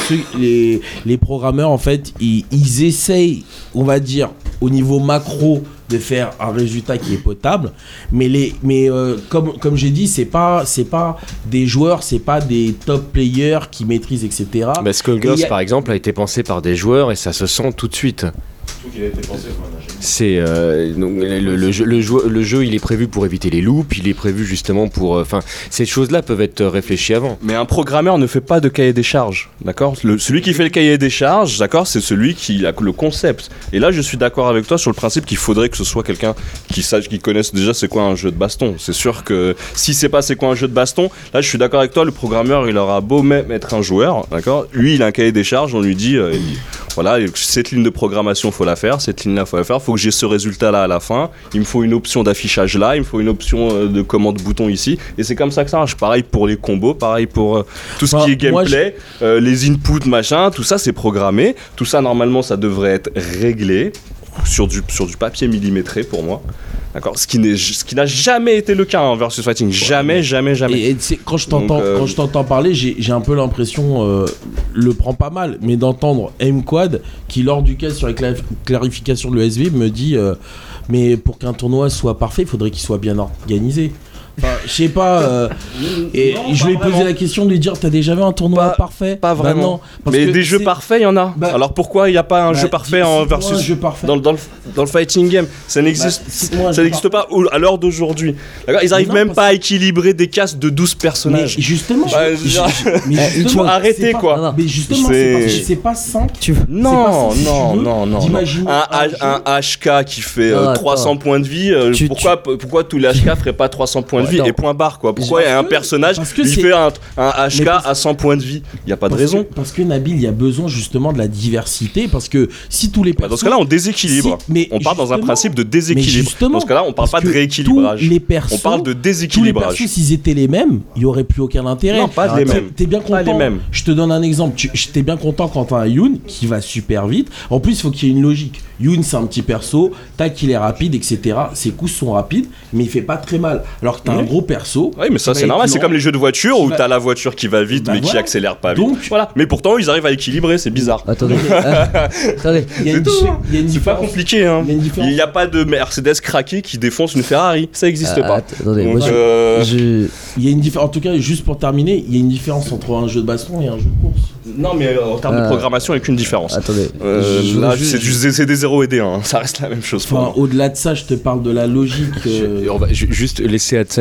ceux- les, les programmeurs, en fait, ils, ils essayent, on va dire, au niveau macro, de faire un résultat qui est potable. Mais, les, mais euh, comme, comme j'ai dit, c'est pas, c'est pas des joueurs, c'est pas des top players qui maîtrisent, etc. Bah, Skullgirls, Et y a- par exemple, a été pensé par des joueurs et ça se sent tout de suite. C'est euh, donc, le, le jeu, le, jeu, le jeu, il est prévu pour éviter les loops, il est prévu justement pour. euh, Enfin, ces choses-là peuvent être réfléchies avant. Mais un programmeur ne fait pas de cahier des charges, d'accord? Le- Celui qui fait le cahier des charges, d'accord, c'est celui qui a le concept. Et là, je suis d'accord avec toi sur le principe qu'il faudrait que ce soit quelqu'un qui sache, qui connaisse déjà c'est quoi un jeu de baston. C'est sûr que si c'est pas c'est quoi un jeu de baston, là, je suis d'accord avec toi. Le programmeur, il aura beau même être un joueur, d'accord? Lui, il a un cahier des charges. On lui dit, euh, il- voilà, cette ligne de programmation, faut la faire. Cette ligne-là, faut la faire. Faut que j'ai ce résultat-là à la fin. Il me faut une option d'affichage là. Il me faut une option euh, de commande bouton ici. Et c'est comme ça que ça marche. Pareil pour les combos. Pareil pour euh, tout ce Enfin, qui est moi, gameplay, euh, les inputs, machin. Tout ça, c'est programmé. Tout ça, normalement, ça devrait être réglé sur du, sur du papier millimétré pour moi. D'accord Ce qui n'est- ce qui n'a jamais été le cas en versus fighting. Jamais, jamais, jamais. Et, et tu sais, quand je t'entends, Donc, euh, quand je t'entends parler, j'ai, j'ai un peu l'impression, euh, le prend pas mal, mais d'entendre M-Quad qui lors du cas sur la cla- clarification de l'ESV me dit, euh, mais pour qu'un tournoi soit parfait, il faudrait qu'il soit bien organisé. Enfin, je sais pas. euh, et Non, je pas lui ai posé vraiment. la question de lui dire, t'as déjà vu un tournoi Pas- parfait pas Bah vraiment. non, parce Mais que des jeux c'est- parfaits, il y en a. Bah- Alors pourquoi il n'y a pas un bah, jeu parfait en cite-moi versus un jeu parfait. dans, dans le, dans le fighting game? Ça n'existe Bah, cite-moi un ça jeu n'existe pas à l'heure d'aujourd'hui. D'accord? Ils Mais arrivent non, même parce pas à équilibrer des castes de 12 Mais personnages. justement, Bah, je- mais Eh, faut arrêter, c'est pas- quoi. Mais justement, C'est- c'est parce que c'est pas 5 Tu Non, si non, tu veux, non, non, non. d'imaginer Un, un H- un HK qui fait euh, Non, attends. 300 points de vie, euh, Tu- pourquoi, pourquoi tous les HK feraient pas 300 points de vie et point barre quoi Pourquoi il y a un personnage qui fait un, un HK à 100 points de vie? Il y a pas de raison. parce que Nabil, il y a besoin justement de la diversité. Parce que si tous les Bah, dans ce cas-là, on déséquilibre. Mais on part dans un principe de déséquilibre. Dans ce cas-là, on parle pas de rééquilibrage. les persos, On parle de tous les déséquilibrage. s'ils étaient les mêmes, il n'y aurait plus aucun intérêt. Non, pas les mêmes. T'es bien Pas content. les mêmes. Je te donne un exemple. Tu- T'es bien content quand t'as un Yoon qui va super vite. En plus, il faut qu'il y ait une logique. Yoon, c'est un petit perso. Tac, il est rapide, etc. Ses coups sont rapides, mais il fait pas très mal. Alors que t'as un gros perso. Oui, mais ça c'est normal. C'est comme les jeux de voiture où va- t'as la voiture qui va vite Bah mais qui accélère pas vite. Voilà. Mais pourtant ils arrivent à équilibrer. C'est bizarre. Attendez, attendez. Il y a une, C'est tout, diffé- hein. il y a une C'est pas compliqué. Hein. Il n'y a pas de Mercedes craqué qui défonce une Ferrari. Ça existe Ah, pas. Attendez, Donc, moi, je- euh, je- Il y a une différence. En tout cas, juste pour terminer, il y a une différence entre un jeu de baston et un jeu de course. Non, mais euh, en termes de Euh, programmation, il n'y a qu'une différence. Attendez. Euh, là, juste- c'est des 0 et des 1. hein. Ça reste la même chose Enfin, au-delà de ça, je te parle de la logique. euh, Je- on va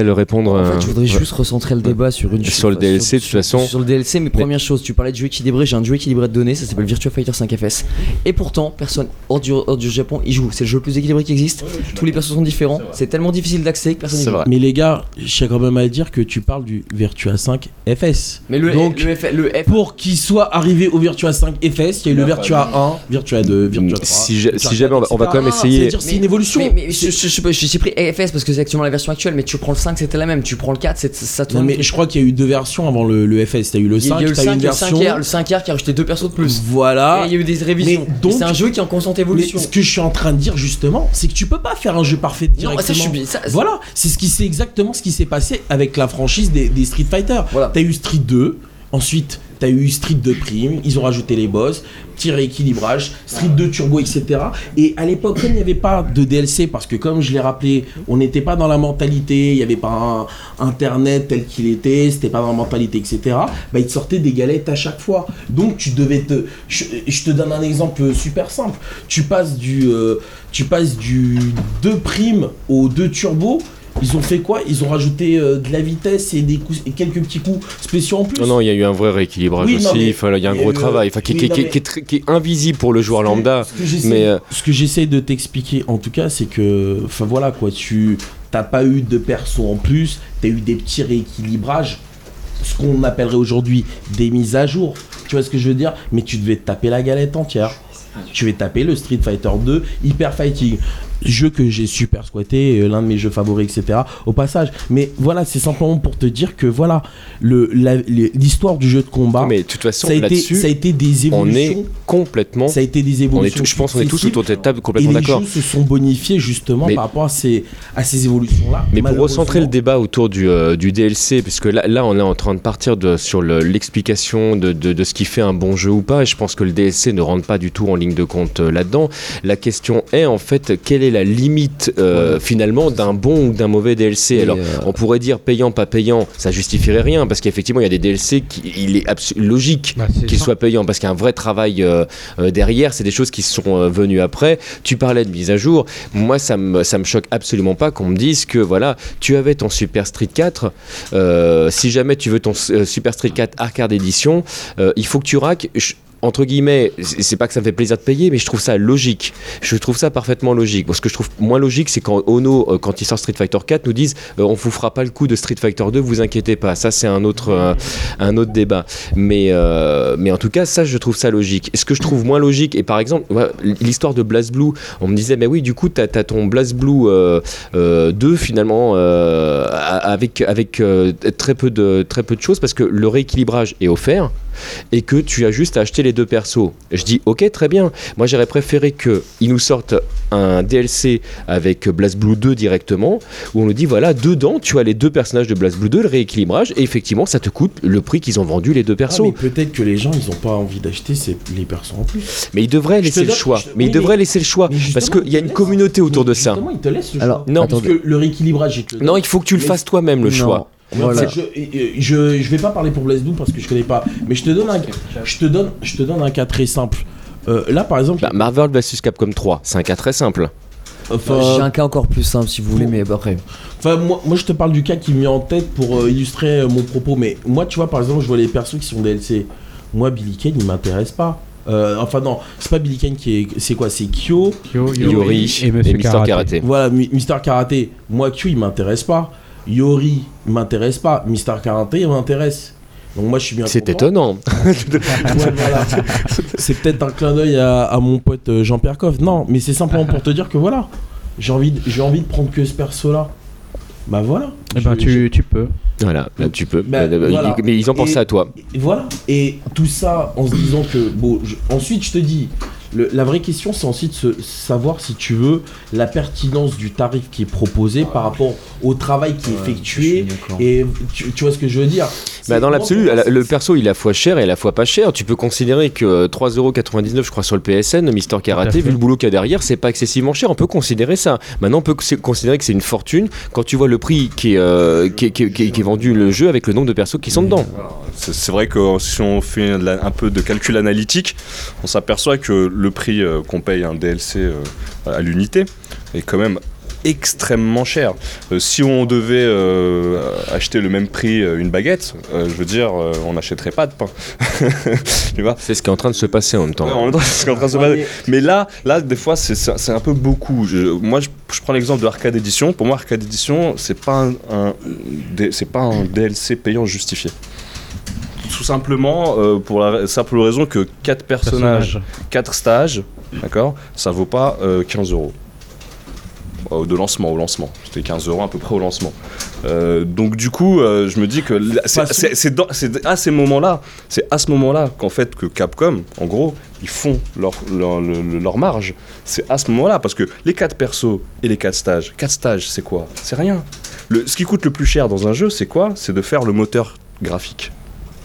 Atsal répondre. En euh, fait, je voudrais ouais. juste recentrer le débat sur une Sur le DLC, de toute façon. Sur le DLC, mais première chose, tu parlais de jeu équilibré, j'ai un jeu équilibré de données, ça s'appelle Virtua Fighter 5 FS. Et pourtant, personne hors du, hors du Japon y joue. C'est le jeu le plus équilibré qui existe. Tous les persos sont différents. C'est tellement difficile d'accès que personne y C'est joue. Mais les gars, je tiens quand même à dire que tu parles du Virtua 5 FS. Mais le, Donc, le, F, le F- pour qu'il soit arrivé au Virtua 5 FS, il y a eu le Virtua 1, Virtua 2, Virtua 3. Si, ja- Virtua si jamais on va, 4, on va quand même etc. essayer. C'est une évolution. Mais, mais je, je, je, sais pas, je- j'ai pris FS parce que c'est actuellement la version actuelle, mais tu prends le 5, c'était la même. Tu prends le 4, c'est- ça Non, tourne. mais je crois qu'il y a eu deux versions avant le, le FS. T'as eu le il y a 5, eu le t'as eu 5, une a le version. 5R, le 5R qui a rajouté deux persos de plus. Voilà. Et il y a eu des révisions. Mais donc- c'est un jeu qui est en constante Mais évolution. ce que je suis en train de dire justement, c'est que tu peux pas faire un jeu parfait Non, directement. ça, je suis bien- ça- Voilà, c'est ce qui c'est exactement ce qui s'est passé avec la franchise des, des Street Fighter. Voilà. T'as eu Street 2, ensuite t'as eu Street 2 Prime, ils ont rajouté les boss, petit rééquilibrage, Street 2 Turbo, etc. Et à l'époque, comme il n'y avait pas de DLC, parce que comme je l'ai rappelé, on n'était pas dans la mentalité, il n'y avait pas un Internet tel qu'il était, c'était pas dans la mentalité, etc. Bah, ils te sortaient des galettes à chaque fois. Donc tu devais te... Je, te donne un exemple super simple. Tu passes du, euh, tu passes du 2 Prime au 2 Turbo, ils ont fait quoi? Ils ont rajouté euh, de la vitesse et, des coups, et quelques petits coups spéciaux en plus? Non, non, il y a eu un vrai rééquilibrage Oui, aussi. Il y a un gros travail, enfin, qui, est très- qui est invisible pour le joueur lambda. Ce que j'essaie- mais, euh, ce que j'essaie de t'expliquer, en tout cas, c'est que, enfin voilà quoi, tu t'as pas eu de perso en plus, t'as eu des petits rééquilibrages, ce qu'on appellerait aujourd'hui des mises à jour. Tu vois ce que je veux dire? Mais tu devais te taper la galette entière. Tu vas taper le Street Fighter 2 Hyper Fighting. Jeu que j'ai super squatté, euh, l'un de mes jeux favoris, etc. Au passage. Mais voilà, c'est simplement pour te dire que voilà, les- l'histoire du jeu de combat, mais de toute façon, ça, a été, ça a été des on évolutions. est complètement. Ça a été des On est évolutions. je pense qu'on est tous autour de cette table Et complètement les d'accord. jeux se sont bonifiés justement Mais- par rapport à ces, à ces évolutions-là. Mais pour recentrer le débat autour du, euh, du DLC, puisque là, là on est en train de partir de, sur le- l'explication de, de- de ce qui fait un bon jeu ou pas, et je pense que le DLC ne rentre pas du tout en ligne de compte euh, là-dedans. La question est en fait, quelle est la limite euh, finalement d'un bon ou d'un mauvais DLC Et, Alors, euh, on pourrait dire payant, pas payant, ça justifierait rien, parce qu'effectivement, il y a des DLC qui il est logique Bah, c'est qu'il ça. soit payant parce qu'il y a un vrai travail euh, derrière. C'est des choses qui sont venues après. Tu parlais de mise à jour. Moi, ça me, ça me choque absolument pas qu'on me dise que voilà, tu avais ton Super Street 4. euh, si jamais tu veux ton Super Street 4 Arcade Edition, il faut que tu raques. Je- entre guillemets, c'est pas que ça me fait plaisir de payer, mais je trouve ça logique. Je trouve ça parfaitement logique. Ce que je trouve moins logique, c'est quand Ono, euh, quand il sort Street Fighter 4, nous disent euh, on vous fera pas le coup de Street Fighter 2, vous inquiétez pas. Ça, c'est un autre, euh, un autre débat. Mais, euh, mais en tout cas, ça, je trouve ça logique. Ce que je trouve moins logique, et par exemple, l'histoire de BlazBlue, on me disait, mais oui, du coup, tu as, ton BlazBlue euh, euh, 2 finalement, avec, avec très, peu de, très peu de choses, parce que le rééquilibrage est offert et que tu as juste à acheter les deux persos. Je dis ok très bien. Moi j'aurais préféré qu'ils nous sortent un DLC avec BlazBlue 2 directement où on nous dit voilà dedans tu as les deux personnages de BlazBlue 2 le rééquilibrage et effectivement ça te coûte le prix qu'ils ont vendu les deux Ah, persos. mais peut-être que les gens ils ont pas envie d'acheter ces- les persos en plus. mais ils devraient laisser le choix. Mais ils devraient mais- laisser le choix parce qu'il y a une communauté autour de ça. Ils te laissent le Alors, choix. Non, parce attendez. que le rééquilibrage, il Non, faut que tu le fasses toi-même le Non. choix. Voilà. je, je, je vais pas parler pour Blue parce que je connais pas. Mais je te donne un, je te donne, je te donne un cas très simple. Euh, là, par exemple, Bah, Marvel vs Capcom 3, c'est un cas très simple. enfin, J'ai un cas encore plus simple si vous voulez, mais après. Enfin, moi, moi, je te parle du cas qui me met en tête pour euh, illustrer euh, mon propos. Mais moi, tu vois, par exemple, je vois les persos qui sont DLC. Moi, Billy Kane, il m'intéresse pas. Euh, enfin, non, c'est pas Billy Kane qui est. C'est quoi C'est Kyo? Kyo, Yori et et, Monsieur Mister Karaté. Voilà, Mi- Mister Karaté. Moi, Kyo, il m'intéresse pas. Yori, m'intéresse pas. Mister Karaté, il m'intéresse. Donc, moi, je suis bien. C'est étonnant. Ouais, voilà. c'est peut-être un clin d'œil à, à mon pote euh, Jean-Pierre Coff. Non, mais c'est simplement pour te dire que voilà, j'ai envie, de- j'ai envie de prendre que ce perso-là. Bah voilà. Eh ben, tu, tu peux. Voilà, là tu peux. Bah, voilà. Mais ils ont pensé Et- à toi. Et voilà. Et tout ça en se disant que bon. je- ensuite, je te dis, le- la vraie question, c'est ensuite se, savoir si tu veux la pertinence du tarif qui est proposé par rapport au travail qui est effectué. Et tu, tu vois ce que je veux dire? Bah, dans l'absolu, le perso il est à la fois cher et à la fois pas cher. Tu peux considérer que euh, 3,99€ je crois sur le PSN, Mister Karaté, vu le boulot qu'il y a derrière, c'est pas excessivement cher. On peut considérer ça. Maintenant, on peut considérer que c'est une fortune quand tu vois le prix qui est, euh, qui est, qui est- qui est- qui est vendu le jeu avec le nombre de persos qui sont dedans. C'est vrai que si on fait de un peu de calcul analytique, on s'aperçoit que le prix euh, qu'on paye un DLC euh, à l'unité est quand même extrêmement cher. Euh, si on devait euh, acheter le même prix euh, une baguette, euh, je veux dire, euh, on n'achèterait pas de pain. tu vois C'est ce qui est en train de se passer en même temps. Ouais, en même temps, c'est ce qui est en train de se Ouais, passer. Mais là, là, des fois, c'est- un peu beaucoup. Je- moi, je, je prends l'exemple de Arcade Edition. Pour moi, Arcade Edition, c'est pas un, c'est pas un DLC payant justifié. Tout simplement euh, pour la simple raison que 4 personnages, 4 stages, d'accord, ça vaut pas euh, 15 euros. Euh, De lancement au lancement. C'était 15 euros à peu près au lancement. Euh, donc du coup, euh, je me dis que là, c'est- à ces moments-là, c'est à ce moment-là qu'en fait que Capcom, en gros, ils font leur, leur, le- leur marge. C'est à ce moment-là parce que les 4 persos et les 4 stages, 4 stages, c'est quoi? C'est rien. Le, ce qui coûte le plus cher dans un jeu, c'est quoi? C'est de faire le moteur graphique.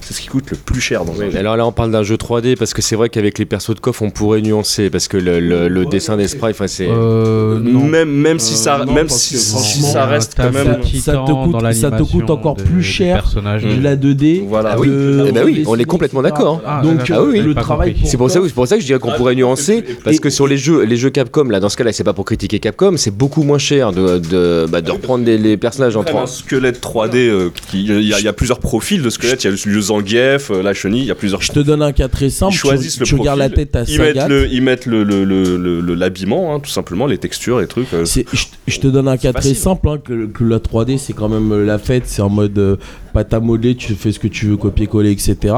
C'est ce qui coûte le plus cher dans un Oui, jeu. alors là, on parle d'un jeu 3D parce que c'est vrai qu'avec les persos de coffre, on pourrait nuancer parce que le, le- le dessin des sprites, enfin, c'est. Euh. Même, même si Euh, ça, non, même si, ça reste quand même. ça te coûte- dans ça te coûte encore plus cher de la 2D. Voilà. Ah oui. de- Eh ben oui, on est complètement d'accord. Ah, Donc d'accord, Ah oui, le travail C'est pour, ça, c'est pour ça que je dirais qu'on Ah, pourrait nuancer, parce que sur les jeux, les jeux Capcom, là, dans ce cas-là, c'est pas pour critiquer Capcom, c'est beaucoup moins cher de, de, bah, de reprendre des- les personnages en Après, 3. un squelette 3D, euh, qui- il y, a- plusieurs profils de squelettes. Il y a le, le Zangief, euh, la chenille, il y a plusieurs. Je te donne un cas très simple. Ils choisissent tu, le tu regardes la tête à Ils mettent Sagat. le, ils mettent le, le- le- le- le- l'habillement, hein, tout simplement, les textures, les trucs. euh, Je, je te donne un cas très simple, hein, que, que la 3D c'est quand même euh, la fête, c'est en mode euh, pâte à modeler, tu fais ce que tu veux, copier-coller, etc.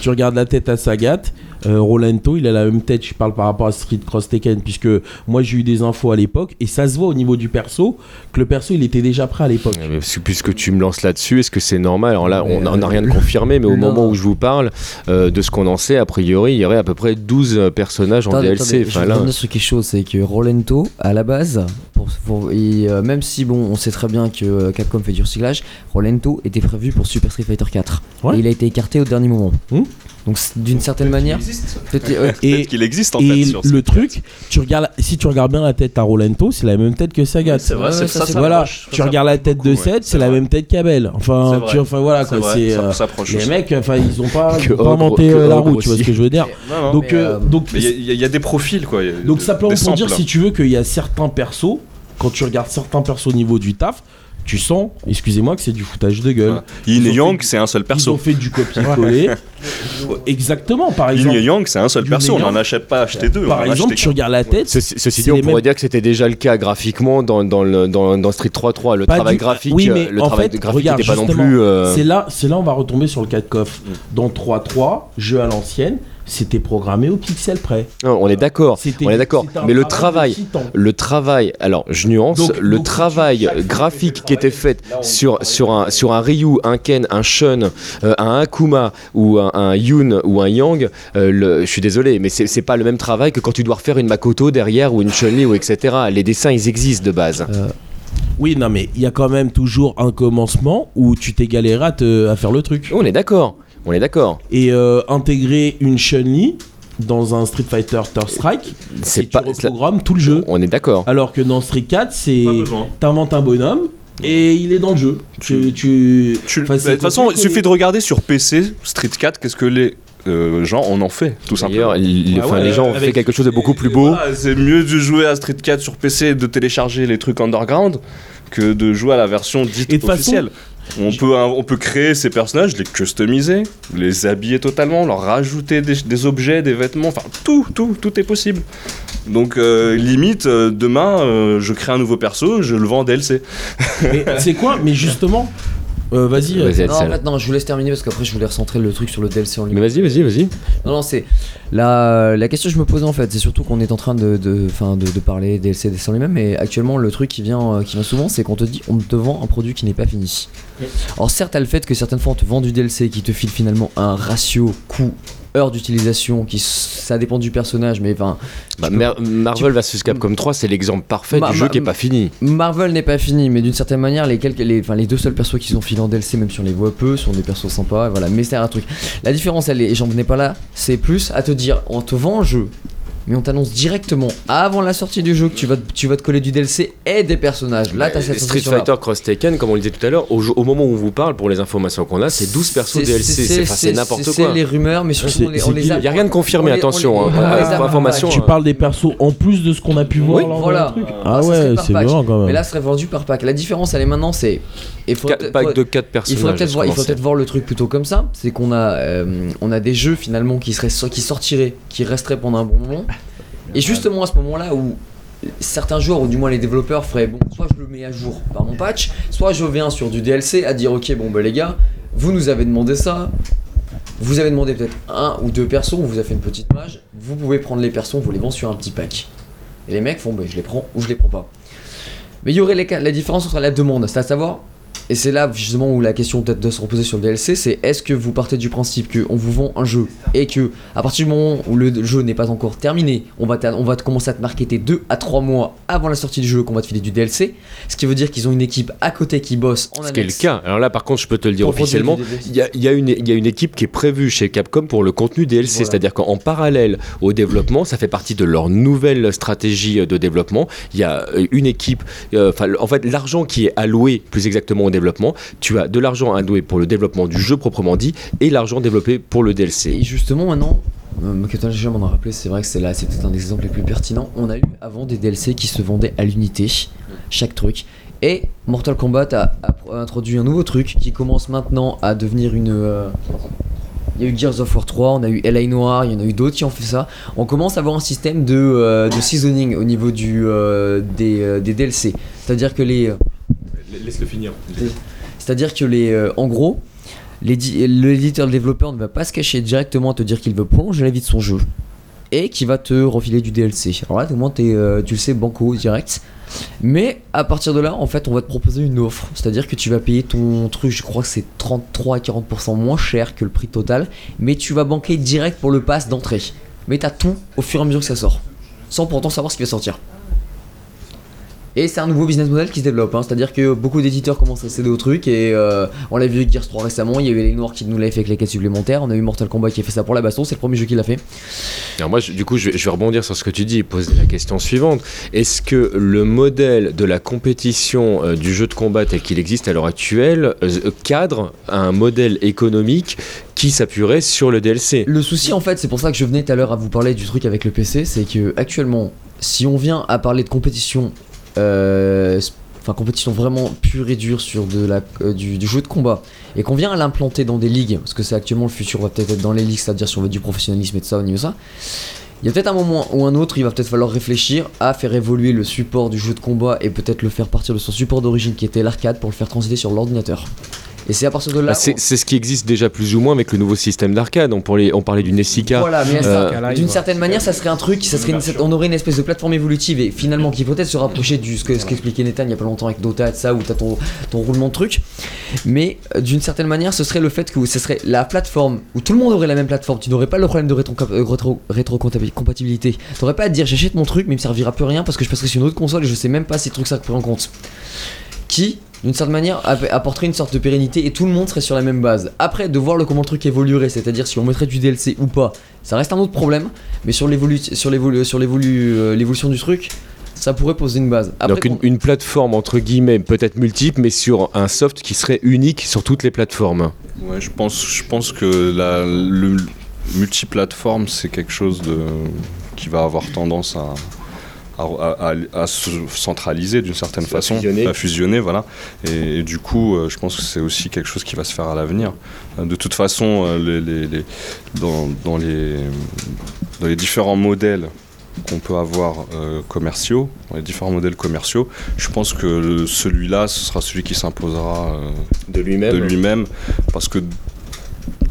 Tu regardes la tête à Sagat, euh, Rolento, il a la même tête, je parle par rapport à Street Cross Tekken, puisque moi j'ai eu des infos à l'époque, et ça se voit au niveau du perso, que le perso il était déjà prêt à l'époque. Puisque tu me lances là-dessus, est-ce que c'est normal Alors là, on n'a euh, rien de confirmé, mais au moment où je vous parle, euh, de ce qu'on en sait, a priori, il y aurait à peu près 12 euh, personnages en DLC. attendez, je Enfin, vais là, revenir sur quelque chose, c'est que Rolento, à la base, pour, pour- et, euh, même si bon, on sait très bien que Capcom fait du recyclage, Rolento était prévu pour Super Street Fighter 4. Ouais. Et il a été écarté au dernier moment. Hmm. Donc c'est- d'une certaine manière, peut-être- Et, qu'il existe en et fait. sur le truc, tu regardes, si tu regardes bien la tête à Rolento, c'est la même tête que Sagat. C'est vrai, ça, ça, ça c'est- voilà, tu regardes la tête de 7, c'est la même tête qu'Abel. Enfin, tu, enfin voilà C'est quoi, vrai, c'est ça euh, les aussi. mecs, enfin ils ont pas, inventé euh, la roue, tu vois ce que je veux dire. Donc, il y a- des profils quoi. donc simplement pour dire si tu veux qu'il y a certains persos, quand tu regardes certains persos au niveau du taf, tu sens, excusez-moi, que c'est du foutage de gueule. Voilà. Yin Ils et Yang, c'est un seul Ils ont perso. fait du copier-coller. Exactement, par Yin exemple. et Yang, c'est un seul Yin perso. On n'en achète pas acheté deux. Par exemple, tu regardes la tête. Ceci, dit, on pourrait mêmes- dire que c'était déjà le cas graphiquement dans, dans, le, dans, dans Street 3.3. Le Pas travail du- graphique, oui, mais le en travail fait, graphique regarde, n'était pas non plus. euh, C'est là, c'est là on va retomber sur le cas de coffre. Dans 3.3, jeu à l'ancienne, c'était programmé au pixel près. non, on est d'accord. On est d'accord. Mais le travail, le travail, alors je nuance, Donc- le donc, travail graphique qui était fait sur, sur, un, sur un Ryu, un Ken, un Shun, euh, un Akuma ou un, un Yun ou un Yang, euh, le- je suis désolé, mais c'est pas le même travail que quand tu dois refaire une Makoto derrière ou une Chun-Li ou etc. Les dessins ils existent de base. Oui, non, mais il y a quand même toujours un commencement où tu t'es galéré à, te- à faire le truc. On est d'accord, on est d'accord. Et euh, intégrer une Chun-Li dans un Street Fighter Third Strike, C'est pas. tu reprogrammes tout le jeu. On est d'accord. Alors que dans Street 4, c'est t'inventes un bonhomme et il est dans le jeu. Tu, tu... Tu- bah, de toute façon, il suffit de regarder sur PC Street 4, qu'est-ce que les euh, gens en ont fait, tout simplement. D'ailleurs, les, Ah ouais, les gens ont fait quelque chose de beaucoup plus beau. voilà, c'est mieux de jouer à Street 4 sur PC et de télécharger les trucs underground que de jouer à la version dite Et de façon- officielle. On peut, on peut créer ces personnages, les customiser, les habiller totalement, leur rajouter des, des objets, des vêtements, enfin tout, tout, tout est possible. Donc euh, limite, euh, demain, euh, je crée un nouveau perso, je le vends en DLC. Mais c'est quoi Mais justement, euh, vas-y. euh, Vas-y, Non, en Axel. fait, non, je vous laisse terminer parce qu'après je voulais recentrer le truc sur le DLC en lui. Mais vas-y, vas-y, vas-y. Non, non, c'est. La, la question que je me posais en fait, c'est surtout qu'on est en train de, de, enfin, de, de parler DLC des lui-même, mais actuellement le truc qui vient, euh, qui vient souvent, c'est qu'on te dit on te vend un produit qui n'est pas fini. Alors certes, t'as le fait que certaines fois on te vend du DLC qui te file finalement un ratio coût heures d'utilisation, qui ça dépend du personnage, mais enfin. Bah, Mar- Marvel vs Capcom 3, c'est l'exemple parfait du jeu qui est pas fini. Marvel n'est pas fini, mais d'une certaine manière, les, quelques, les, enfin, les deux seuls persos qui sont filés en DLC, même si on les voit peu, sont des persos sympas, voilà. Mais c'est un truc. La différence, elle est, et j'en venais pas là, c'est plus à te dire, on te vend un jeu, mais on t'annonce directement avant la sortie du jeu que tu vas, te- tu vas te coller du DLC et des personnages. Là, t'as cette Street. Fighter Cross Taken, comme on le disait tout à l'heure, au, au moment où on vous parle, pour les informations qu'on a, c'est 12 persos C'est- DLC, c'est c'est n'importe C'est quoi. les rumeurs, mais surtout C'est- on les, c'est on les qui a. Il n'y a rien de confirmé, on attention. on les- hein. les information, Tu euh, parles des persos en plus de ce qu'on a pu voir Oui, dans voilà. le truc Ah, Ah ouais, c'est grand quand même. Mais là, ce serait vendu par pack. La différence, elle est maintenant, c'est. Il faudrait packs de 4 Il personnages. faudrait peut-être voir, il faut commencer. peut-être voir le truc plutôt comme ça. C'est qu'on a, euh, on a des jeux finalement qui seraient qui sortiraient, qui resteraient pendant un bon moment. Et justement à ce moment-là où certains joueurs ou du moins les développeurs feraient bon, soit je le mets à jour par mon patch, soit je viens sur du DLC à dire ok bon bah les gars, vous nous avez demandé ça. Vous avez demandé peut-être un ou deux persos, vous a fait une petite mage, vous pouvez prendre les persos, vous les vend sur un petit pack. Et les mecs font bah je les prends ou je les prends pas. Mais il y aurait la différence entre la demande, c'est à savoir, et c'est là justement où la question peut-être de se reposer sur le DLC, c'est est-ce que vous partez du principe qu'on vous vend un jeu et que à partir du moment où le jeu n'est pas encore terminé, on va, on va te commencer à te marketer 2 à 3 mois avant la sortie du jeu qu'on va te filer du DLC, ce qui veut dire qu'ils ont une équipe à côté qui bosse en Ce qui est le cas. Alors là, par contre, je peux te le dire officiellement. Il y a, il y a une, il y a une équipe qui est prévue chez Capcom pour le contenu DLC, Voilà. c'est-à-dire qu'en parallèle au développement, ça fait partie de leur nouvelle stratégie de développement. Il y a euh, une équipe, euh, en fait, l'argent qui est alloué plus exactement au développement, tu as de l'argent alloué pour le développement du jeu proprement dit et l'argent développé pour le Et DLC. justement maintenant, euh, que déjà m'en a rappelé, c'est vrai que c'est là, c'est peut-être un des exemples les plus pertinents. On a eu avant des DLC qui se vendaient à l'unité, chaque truc. Et Mortal Kombat a, introduit un nouveau truc qui commence maintenant à devenir une. euh, il y a eu Gears of War 3, on a eu LA Noir, il y en a eu d'autres qui ont fait ça. On commence à avoir un système de, euh, de seasoning au niveau du, des, des DLC. C'est-à-dire que les. Laisse-le finir. c'est-à-dire que les, euh, en gros, l'édi- l'éditeur, le développeur ne va pas se cacher directement à te dire qu'il veut prolonger la vie de son jeu et qui va te refiler du DLC. Alors là, t'es, euh, tu le sais, banco direct. Mais à partir de là, en fait, on va te proposer une offre. C'est-à-dire que tu vas payer ton truc, je crois que c'est 33 à 40% moins cher que le prix total, mais tu vas banquer direct pour le pass d'entrée. Mais t'as tout au fur et à mesure que ça sort, sans pourtant savoir ce qui va sortir. Et c'est un nouveau business model qui se développe, hein. c'est-à-dire que beaucoup d'éditeurs commencent à céder au truc et euh, on l'a vu avec Gears 3 récemment, il y avait les Noirs qui nous l'avaient fait avec les quêtes supplémentaires, on a eu Mortal Kombat qui a fait ça pour la baston, c'est le premier jeu qu'il a fait. Alors moi, je- du coup, je vais, je vais rebondir sur ce que tu dis et poser la question suivante. Est-ce que le modèle de la compétition euh, du jeu de combat tel qu'il existe à l'heure actuelle euh, cadre un modèle économique qui s'appuierait sur le DLC Le souci en fait, c'est pour ça que je venais tout à l'heure à vous parler du truc avec le PC, c'est que actuellement, si on vient à parler de compétition, enfin compétition vraiment pure et dure sur euh, du, jeu de combat, et qu'on vient à l'implanter dans des ligues, parce que c'est actuellement le futur va peut-être être dans les ligues, c'est-à-dire si on veut du professionnalisme et de ça au niveau ça. Il y a peut-être un moment ou un autre, il va peut-être falloir réfléchir à faire évoluer le support du jeu de combat et peut-être le faire partir de son support d'origine qui était l'arcade pour le faire transiter sur l'ordinateur. Et c'est à partir de là. Bah, c'est ce qui existe déjà plus ou moins avec le nouveau système d'arcade. On, parlait- on parlait du Nessica. Voilà, mais Euh, ça, d'une certaine manière, ça serait un truc, ça serait une- on aurait une espèce de plateforme évolutive et finalement qui peut-être se rapprocher du ce que ce qu'expliquait Nathan il y a pas longtemps avec Dota et de ça où t'as ton, ton roulement de truc. Mais euh, d'une certaine manière, ce serait le fait que ce serait la plateforme où tout le monde aurait la même plateforme. Tu n'aurais pas le problème de rétro, euh, rétro, rétrocompatibilité. T'aurais pas à te dire j'achète mon truc mais il me servira plus à rien parce que je passerai sur une autre console et je sais même pas si le truc ça prend en compte. Qui d'une certaine manière app- apporterait une sorte de pérennité et tout le monde serait sur la même base. Après, de voir le comment le truc évoluerait, c'est-à-dire si on mettrait du DLC ou pas, ça reste un autre problème. Mais sur euh, l'évolution du truc, ça pourrait poser une base. Après, Donc une, plateforme entre guillemets peut-être multiple, mais sur un soft qui serait unique sur toutes les plateformes. Ouais, je pense, je pense que la, le multiplateforme, c'est quelque chose de, qui va avoir tendance à, à, à- à- à se centraliser d'une certaine façon, fusionner. à fusionner, voilà. Et, et du coup, euh, je pense que c'est aussi quelque chose qui va se faire à l'avenir. Euh, De toute façon, euh, les, les- les- dans, dans les, dans les différents modèles qu'on peut avoir euh, commerciaux, dans les différents modèles commerciaux, je pense que celui-là, ce sera celui qui s'imposera euh, De lui-même. parce que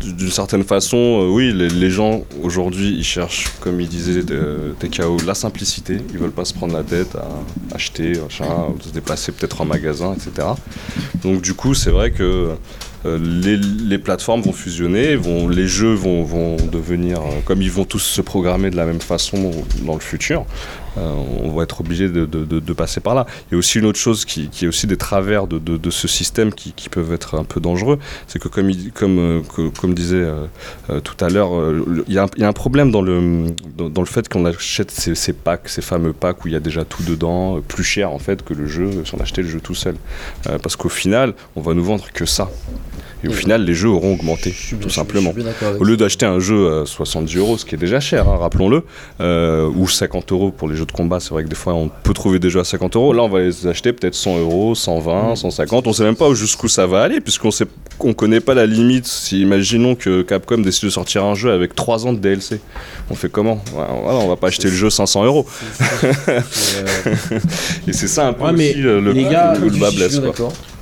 d'une certaine façon, euh, oui, les, gens aujourd'hui, ils cherchent, comme il disait de- TKO, la simplicité. Ils veulent pas se prendre la tête à acheter, se déplacer peut-être en magasin, etc. Donc du coup, c'est vrai que euh, les, plateformes vont fusionner, vont, les jeux vont, devenir, euh, comme ils vont tous se programmer de la même façon dans le futur, on va être obligé de, passer par là. Il y a aussi une autre chose qui, est aussi des travers de, ce système qui, peuvent être un peu dangereux, c'est que comme, euh, disait euh, euh, tout à l'heure, euh, il y, a un- problème dans le, dans, le fait qu'on achète ces, ces packs, ces fameux packs où il y a déjà tout dedans, euh, plus cher en fait que le jeu, si on achetait le jeu tout seul. Euh, parce qu'au final, on va nous vendre que ça. Et au final, les jeux auront augmenté, tout simplement. Au lieu d'acheter un jeu à 70 euros, ce qui est déjà cher, hein, rappelons-le, euh, ou 50 euros pour les jeux de combat, c'est vrai que des fois on peut trouver des jeux à 50 euros. Là, on va les acheter peut-être 100 euros, 120, 150. On sait même pas jusqu'où ça va aller, puisqu'on sait, on connaît pas la limite. Si imaginons que Capcom décide de sortir un jeu avec 3 ans de DLC, on fait comment? Voilà, On va pas acheter le jeu 500 euros. Et c'est ça un peu Ouais, aussi euh, le, les gars, où le bas blesse.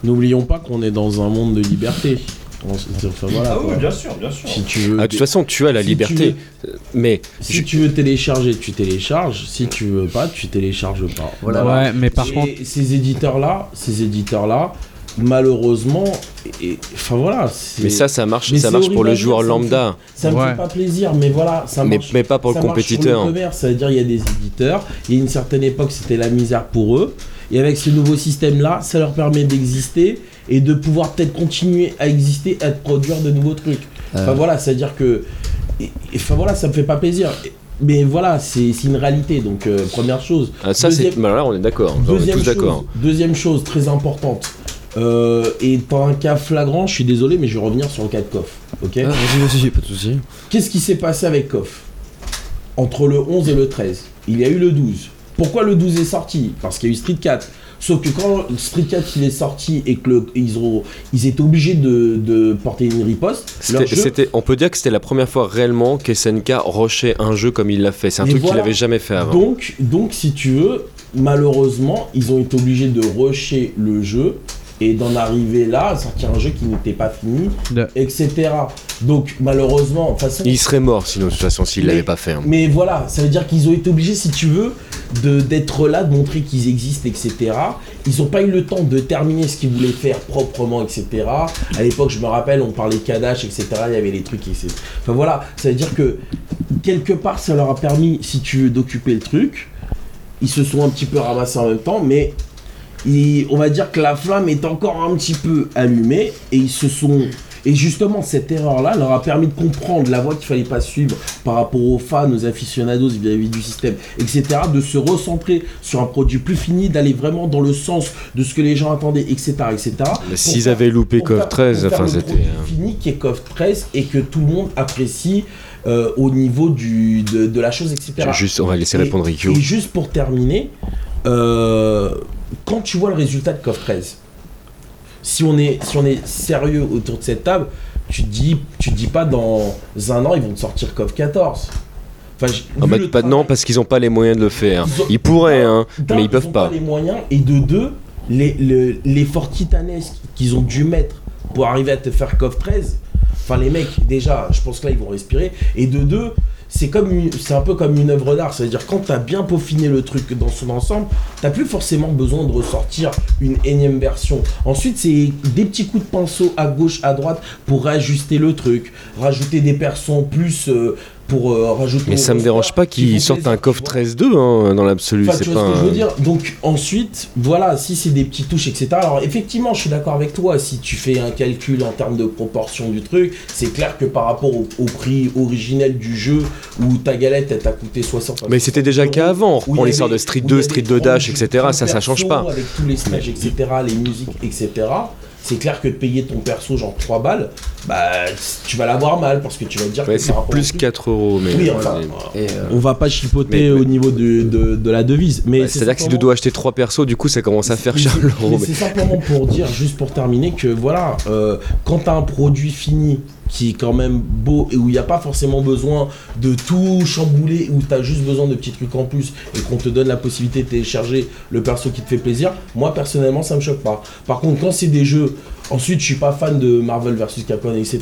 N'oublions pas qu'on est dans un monde de liberté. Enfin, voilà, quoi. sûr, bien sûr. Si tu veux, Ah, de toute façon, tu as la si liberté. Mais si tu veux télécharger, tu télécharges. Si tu veux pas, tu télécharges pas. Voilà. Ouais, mais par Et contre, ces éditeurs-là, ces éditeurs-là, malheureusement, et- et- enfin voilà. Mais ça, ça marche, Mais ça marche pour le joueur ça me lambda. Ça me Ouais. fait pas plaisir, mais voilà, ça Mais, marche. mais pas pour le ça compétiteur. Sur le commerce, ça veut dire il y a des éditeurs. Il y a une certaine époque, c'était la misère pour eux. Et avec ce nouveau système-là, ça leur permet d'exister et de pouvoir peut-être continuer à exister, à produire de nouveaux trucs. Enfin Euh, voilà, c'est-à-dire que. et- et- Enfin voilà, ça me fait pas plaisir. Mais voilà, c'est une réalité. Donc, euh, première chose. Ah, ça, c'est. Deuxième- bah, là, on est d'accord. On est Deuxième tous chose, d'accord. deuxième chose très importante. Euh, et dans un cas flagrant, je suis désolé, mais je vais revenir sur le cas de Koff. Ok? Ah, vas-y, vas-y, pas de soucis. Qu'est-ce qui s'est passé avec Koff? Entre le 11 et le 13. Il y a eu le 12. Pourquoi le 12 est sorti? Parce qu'il y a eu Street 4. Sauf que quand 4 il est sorti et que le- ils, ont, ils étaient obligés de, de porter une riposte, leur jeu- c'était- on peut dire que c'était la première fois réellement qu'SNK rushait un jeu comme il l'a fait. C'est un Mais truc voilà. qu'il avait jamais fait avant. Donc, donc, si tu veux, malheureusement, ils ont été obligés de rusher le jeu et d'en arriver là à sortir un jeu qui n'était pas fini, De- etc. Donc, malheureusement, de toute façon. Il serait mort sinon, de toute façon, s'il l'avait pas fait. hein. Mais voilà, ça veut dire qu'ils ont été obligés, si tu veux, de d'être là, de montrer qu'ils existent, etc. Ils n'ont pas eu le temps de terminer ce qu'ils voulaient faire proprement, etc. À l'époque, je me rappelle, on parlait Kadash, etc. Il y avait les trucs, etc. Enfin voilà, ça veut dire que quelque part, ça leur a permis, si tu veux, d'occuper le truc. Ils se sont un petit peu ramassés en même temps, mais on va dire que la flamme est encore un petit peu allumée et ils se sont. Et justement, cette erreur-là leur a permis de comprendre la voie qu'il fallait pas suivre par rapport aux fans, aux aficionados vis-à-vis du système, etc. De se recentrer sur un produit plus fini, d'aller vraiment dans le sens de ce que les gens attendaient, etc. etc. S'ils avaient loupé KOF 13, pour faire enfin, c'était. fini qui est KOF 13 et que tout le monde apprécie euh, au niveau du, de, de la chose, etc. Juste, on va laisser Et- répondre Rikyo. Et juste pour terminer, euh, quand tu vois le résultat de KOF 13, si on est, si on est sérieux autour de cette table, tu te dis, tu te dis pas dans un an ils vont te sortir KOF 14. Enfin, Ah bah, pas, non, parce qu'ils ont pas les moyens de le faire. Ils ont- Ils pourraient, hein, mais ils peuvent ont pas. les moyens et de deux, les le- l'effort titanesque qu'ils ont dû mettre pour arriver à te faire KOF 13. Enfin les mecs déjà, je pense que là ils vont respirer. Et de deux, c'est comme c'est un peu comme une œuvre d'art, c'est-à-dire quand t'as bien peaufiné le truc dans son ensemble, t'as plus forcément besoin de ressortir une énième version. Ensuite c'est des petits coups de pinceau à gauche, à droite pour réajuster le truc, rajouter des persos en plus euh, pour euh, rajouter. Mais ça me dérange pas qu'ils sortent un vois. 13-2 hein, dans l'absolu. Enfin, c'est pas. ce que je un- veux dire Donc ensuite, voilà, si c'est des petites touches, etc. Alors effectivement, je suis d'accord avec toi. Si tu fais un calcul en termes de proportion du truc, c'est clair que par rapport au, au prix originel du jeu, où ta galette elle t'a coûté 60. Mais c'était déjà le cas avant. On reprend l'histoire de Street où il y 2, avait Street 2 Dash, 30 etc. Ça, ça change pas. Avec tous les stages, etc., les musiques, etc. C'est clair que de payer ton perso genre 3 balles, bah tu vas l'avoir mal parce que tu vas te dire Ouais, que c'est plus truc- 4 euros. Mais, Oui, enfin, Et, euh, on va pas chipoter Mais- au niveau de, de, de la devise. Mais Ouais, c'est C'est-à-dire que si tu dois acheter 3 persos, du coup, ça commence à faire cher c'est- l'euro. mais mais- C'est simplement pour dire, juste pour terminer, que voilà, euh, quand tu as un produit fini qui est quand même beau et où il n'y a pas forcément besoin de tout chambouler, où tu as juste besoin de petits trucs en plus et qu'on te donne la possibilité de télécharger le perso qui te fait plaisir, moi personnellement ça me choque pas. Par contre, quand c'est des jeux Ensuite, je suis pas fan de Marvel vs Capcom, etc.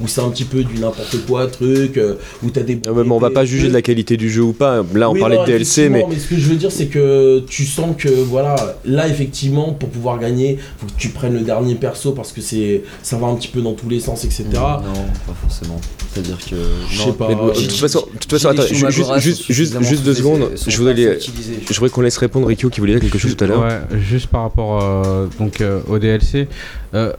Où c'est un petit peu du n'importe quoi, truc, euh, où t'as des. Non, mais bon, on va pas juger de la qualité du jeu ou pas. Là, on Oui, parlait non, de DLC, mais effectivement, ce que je veux dire, c'est que tu sens que, voilà, là, effectivement, pour pouvoir gagner, faut que tu prennes le dernier perso parce que c'est ça va un petit peu dans tous les sens, etc. Non, pas forcément. C'est-à-dire que. Je non, sais pas. Mais bon, de toute façon, de toute façon, attends, ju- juste, juste, juste, juste deux secondes. Je voudrais, les- je voudrais qu'on laisse répondre Rikyo qui voulait dire quelque chose tout à l'heure. Ouais, juste par rapport euh, donc, euh, au DLC. Euh,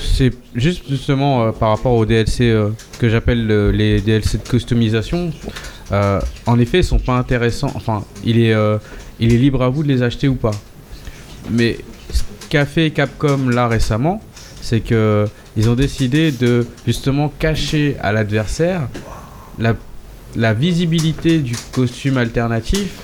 c'est juste justement euh, par rapport au DLC euh, que j'appelle les DLC de customisation. en effet, ils sont pas intéressants. Enfin, il est, il est libre à vous de les acheter ou pas. Mais ce qu'a fait Capcom là récemment, c'est que ils ont décidé de justement cacher à l'adversaire la, visibilité du costume alternatif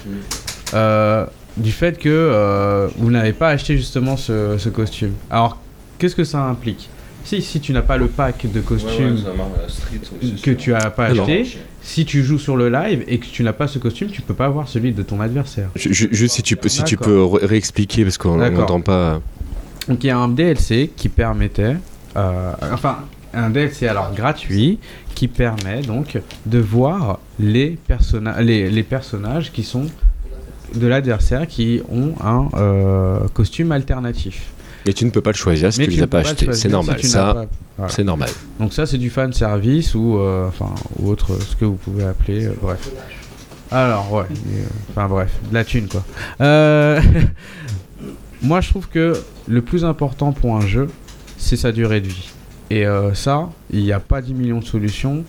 du fait que vous n'avez pas acheté justement ce, ce costume. Alors, qu'est-ce que ça implique si, si tu n'as pas le pack de costumes que tu as pas non. acheté, si tu joues sur le live et que tu n'as pas ce costume, tu peux pas avoir celui de ton adversaire. Ju- ju- Juste si tu peux, si tu peux ré- réexpliquer parce qu'on n'entend pas. Donc il y a un DLC qui permettait, euh, enfin un DLC alors gratuit qui permet donc de voir les, personna- les, les personnages qui sont de l'adversaire qui ont un euh, costume alternatif. Et tu ne peux pas le choisir si Mais tu les ne as pas achetés. C'est normal. Ça, voilà. c'est normal. Donc ça c'est du fan service ou euh, enfin ou autre ce que vous pouvez appeler euh, bref. Alors ouais, euh, enfin bref, de la thune quoi. Moi je trouve que le plus important pour un jeu, c'est sa durée de vie. Et ça, il n'y a pas 10 millions de solutions.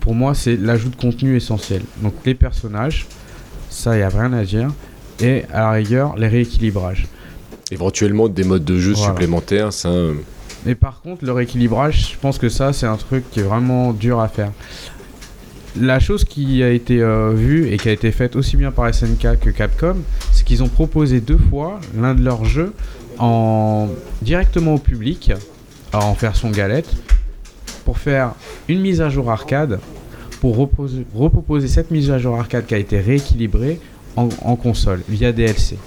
Pour moi, c'est l'ajout de contenu essentiel. Donc les personnages, ça, il n'y a rien à dire. Et à la rigueur, les rééquilibrages. Éventuellement des modes de jeu Voilà. supplémentaires, ça. euh, Mais par contre, le rééquilibrage, je pense que ça, c'est un truc qui est vraiment dur à faire. La chose qui a été euh, vue et qui a été faite aussi bien par SNK que Capcom, c'est qu'ils ont proposé deux fois l'un de leurs jeux en directement au public, en version galette, pour faire une mise à jour arcade, pour reposer- reproposer cette mise à jour arcade qui a été rééquilibrée en, en console via DLC.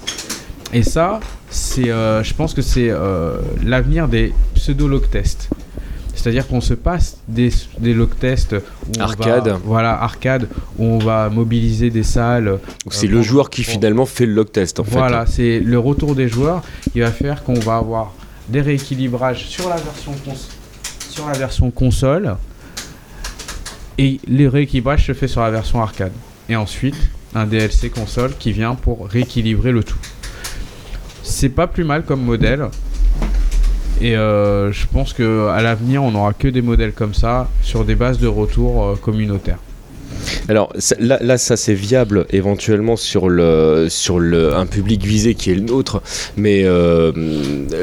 Et ça, c'est, euh, je pense que c'est euh, l'avenir des pseudo-log tests. C'est-à-dire qu'on se passe des, des log tests où on Arcade. va- voilà, arcade, où on va mobiliser des salles. donc C'est Euh, le joueur qui finalement fait le log test en Voilà, c'est le retour des joueurs qui va faire qu'on va avoir des rééquilibrages sur la version, cons- sur la version console et les rééquilibrages se fait sur la version arcade. Et ensuite, un DLC console qui vient pour rééquilibrer le tout. C'est pas plus mal comme modèle. Et euh, je pense que à l'avenir, on n'aura que des modèles comme ça sur des bases de retour euh, communautaires. Alors ça- là, là, ça c'est viable éventuellement sur le sur le un public visé qui est le nôtre, mais euh,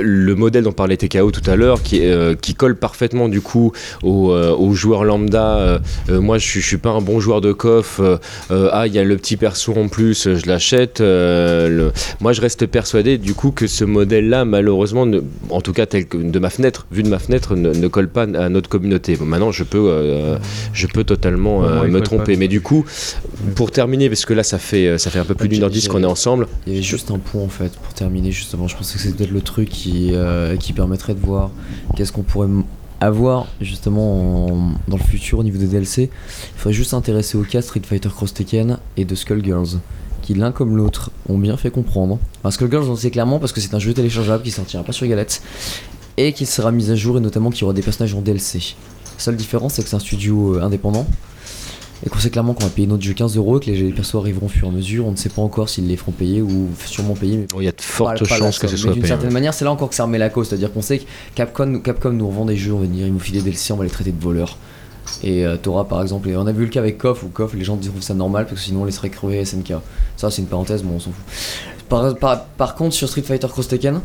le modèle dont parlait TKO tout à l'heure, qui euh, qui colle parfaitement du coup aux, euh, aux joueurs lambda. euh, moi, je suis, je suis pas un bon joueur de coff. ah, il y a le petit perso en plus, je l'achète. le- Moi, je reste persuadé du coup que ce modèle-là, malheureusement, ne- en tout cas tel que de ma fenêtre, vu de ma fenêtre, ne, ne colle pas à notre communauté. Bon, maintenant, je peux je peux totalement me tromper. Mais du coup, pour terminer, parce que là, ça fait, ça fait un peu plus d'une heure dix qu'on est ensemble. Il y avait juste un point en fait pour terminer justement. Je pensais que c'était peut-être le truc qui, euh, qui permettrait de voir qu'est-ce qu'on pourrait avoir justement en- dans le futur au niveau des DLC. Il faudrait juste s'intéresser au cas Street Fighter Cross Tekken et de Skullgirls qui l'un comme l'autre ont bien fait comprendre. Enfin, Skullgirls on sait clairement parce que c'est un jeu téléchargeable qui sortira pas sur Galette et qui sera mis à jour et notamment qu'il y aura des personnages en DLC. La seule différence c'est que c'est un studio euh, indépendant et qu'on sait clairement qu'on va payer notre jeu 15 euros et que les persos arriveront au fur et à mesure. On ne sait pas encore s'ils les feront payer ou sûrement payer. Mais Il y a de fortes chances que ce soit Mais d'une certaine manière, c'est là encore que ça remet la cause. C'est-à-dire qu'on sait que Capcom, Capcom nous revend des jeux, on va dire, ils nous filent des DLC, on va les traiter de voleurs. Et euh, par exemple, et on a vu le cas avec KOF où KOF, les gens trouvent ça normal parce que sinon on laisserait crever SNK. Ça, c'est une parenthèse, bon, on s'en fout. Par, par- par contre, sur Street Fighter Cross Tekken,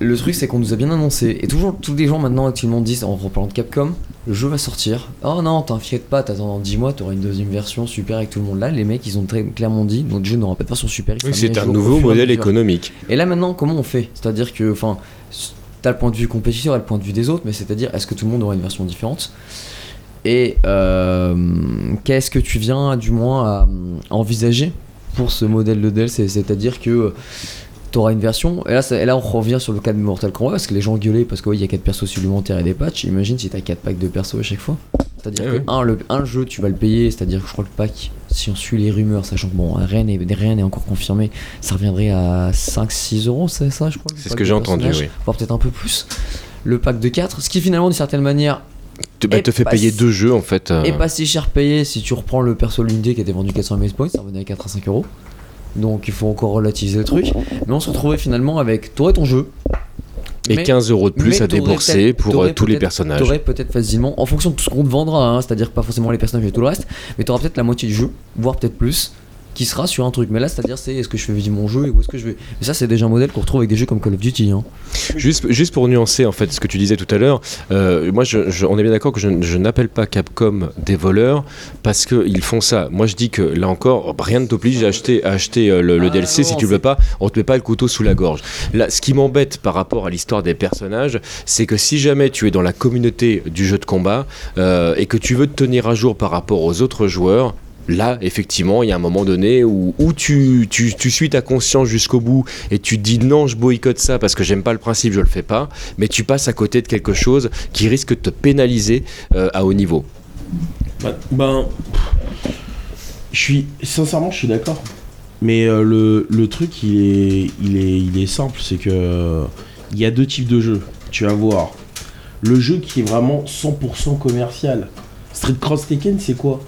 le truc c'est qu'on nous a bien annoncé, et toujours tous les gens maintenant actuellement disent en reparlant de Capcom, le jeu va sortir. Oh non, t'inquiète pas, t'attends dans 10 mois, t'auras une deuxième version super avec tout le monde. Là, les mecs ils ont très clairement dit, notre jeu n'aura pas de version super. Oui, c'est un nouveau modèle économique. Et là maintenant, comment on fait? C'est-à-dire que, enfin, t'as le point de vue compétiteur et le point de vue des autres, mais c'est-à-dire, est-ce que tout le monde aura une version différente? Et euh, qu'est-ce que tu viens, du moins, à, à envisager pour ce modèle de DLC C'est-à-dire que T'auras une version, et là, et là on revient sur le cas de Mortal Kombat parce que les gens gueulaient parce qu'il y a 4 persos supplémentaires et des patchs. Imagine si t'as 4 packs de persos à chaque fois. C'est-à-dire Eh que oui. un, le, un jeu tu vas le payer, c'est-à-dire que je crois que le pack, si on suit les rumeurs, sachant que bon, rien n'est rien n'est encore confirmé, ça reviendrait à 5-6 euros, c'est ça je crois C'est ce que j'ai entendu, oui. voire peut-être un peu plus. Le pack de 4, ce qui finalement d'une certaine manière Te, bah, te fait payer si- deux jeux en fait. euh, et pas si cher payé si tu reprends le perso l'unité qui était vendu 400 MS points, ça revenait à 4 à 5 euros. Donc il faut encore relativiser le truc. Mais on se retrouvait finalement avec. T'aurais ton jeu. et mais- 15 euros de plus à débourser pour euh, tous les personnages. T'aurais peut-être facilement, en fonction de tout ce qu'on te vendra, hein, c'est-à-dire pas forcément les personnages et tout le reste, mais t'auras peut-être la moitié du jeu, voire peut-être plus, qui sera sur un truc. Mais là, c'est-à-dire, c'est est-ce que je fais vivre mon jeu et où est-ce que je vais? Mais ça, c'est déjà un modèle qu'on retrouve avec des jeux comme Call of Duty. Hein. Juste, juste pour nuancer en fait ce que tu disais tout à l'heure, euh, moi je, je- on est bien d'accord que je, je n'appelle pas Capcom des voleurs parce qu'ils font ça. Moi je dis que là encore, rien ne t'oblige à acheter, à acheter euh, le, le Ah, DLC si tu c'est- veux pas, on te met pas le couteau sous la gorge. Là, ce qui m'embête par rapport à l'histoire des personnages, c'est que si jamais tu es dans la communauté du jeu de combat euh, et que tu veux te tenir à jour par rapport aux autres joueurs, Là, effectivement, il y a un moment donné où, tu, suis ta conscience jusqu'au bout et tu te dis non, je boycotte ça parce que j'aime pas le principe, je le fais pas, mais tu passes à côté de quelque chose qui risque de te pénaliser euh, à haut niveau. Ben, ben, je suis sincèrement, je suis d'accord. Mais euh, le, truc, il est, il est, il est simple, c'est que il y a deux types de jeux. Tu vas voir le jeu qui est vraiment 100% commercial. Street Cross Tekken, c'est quoi?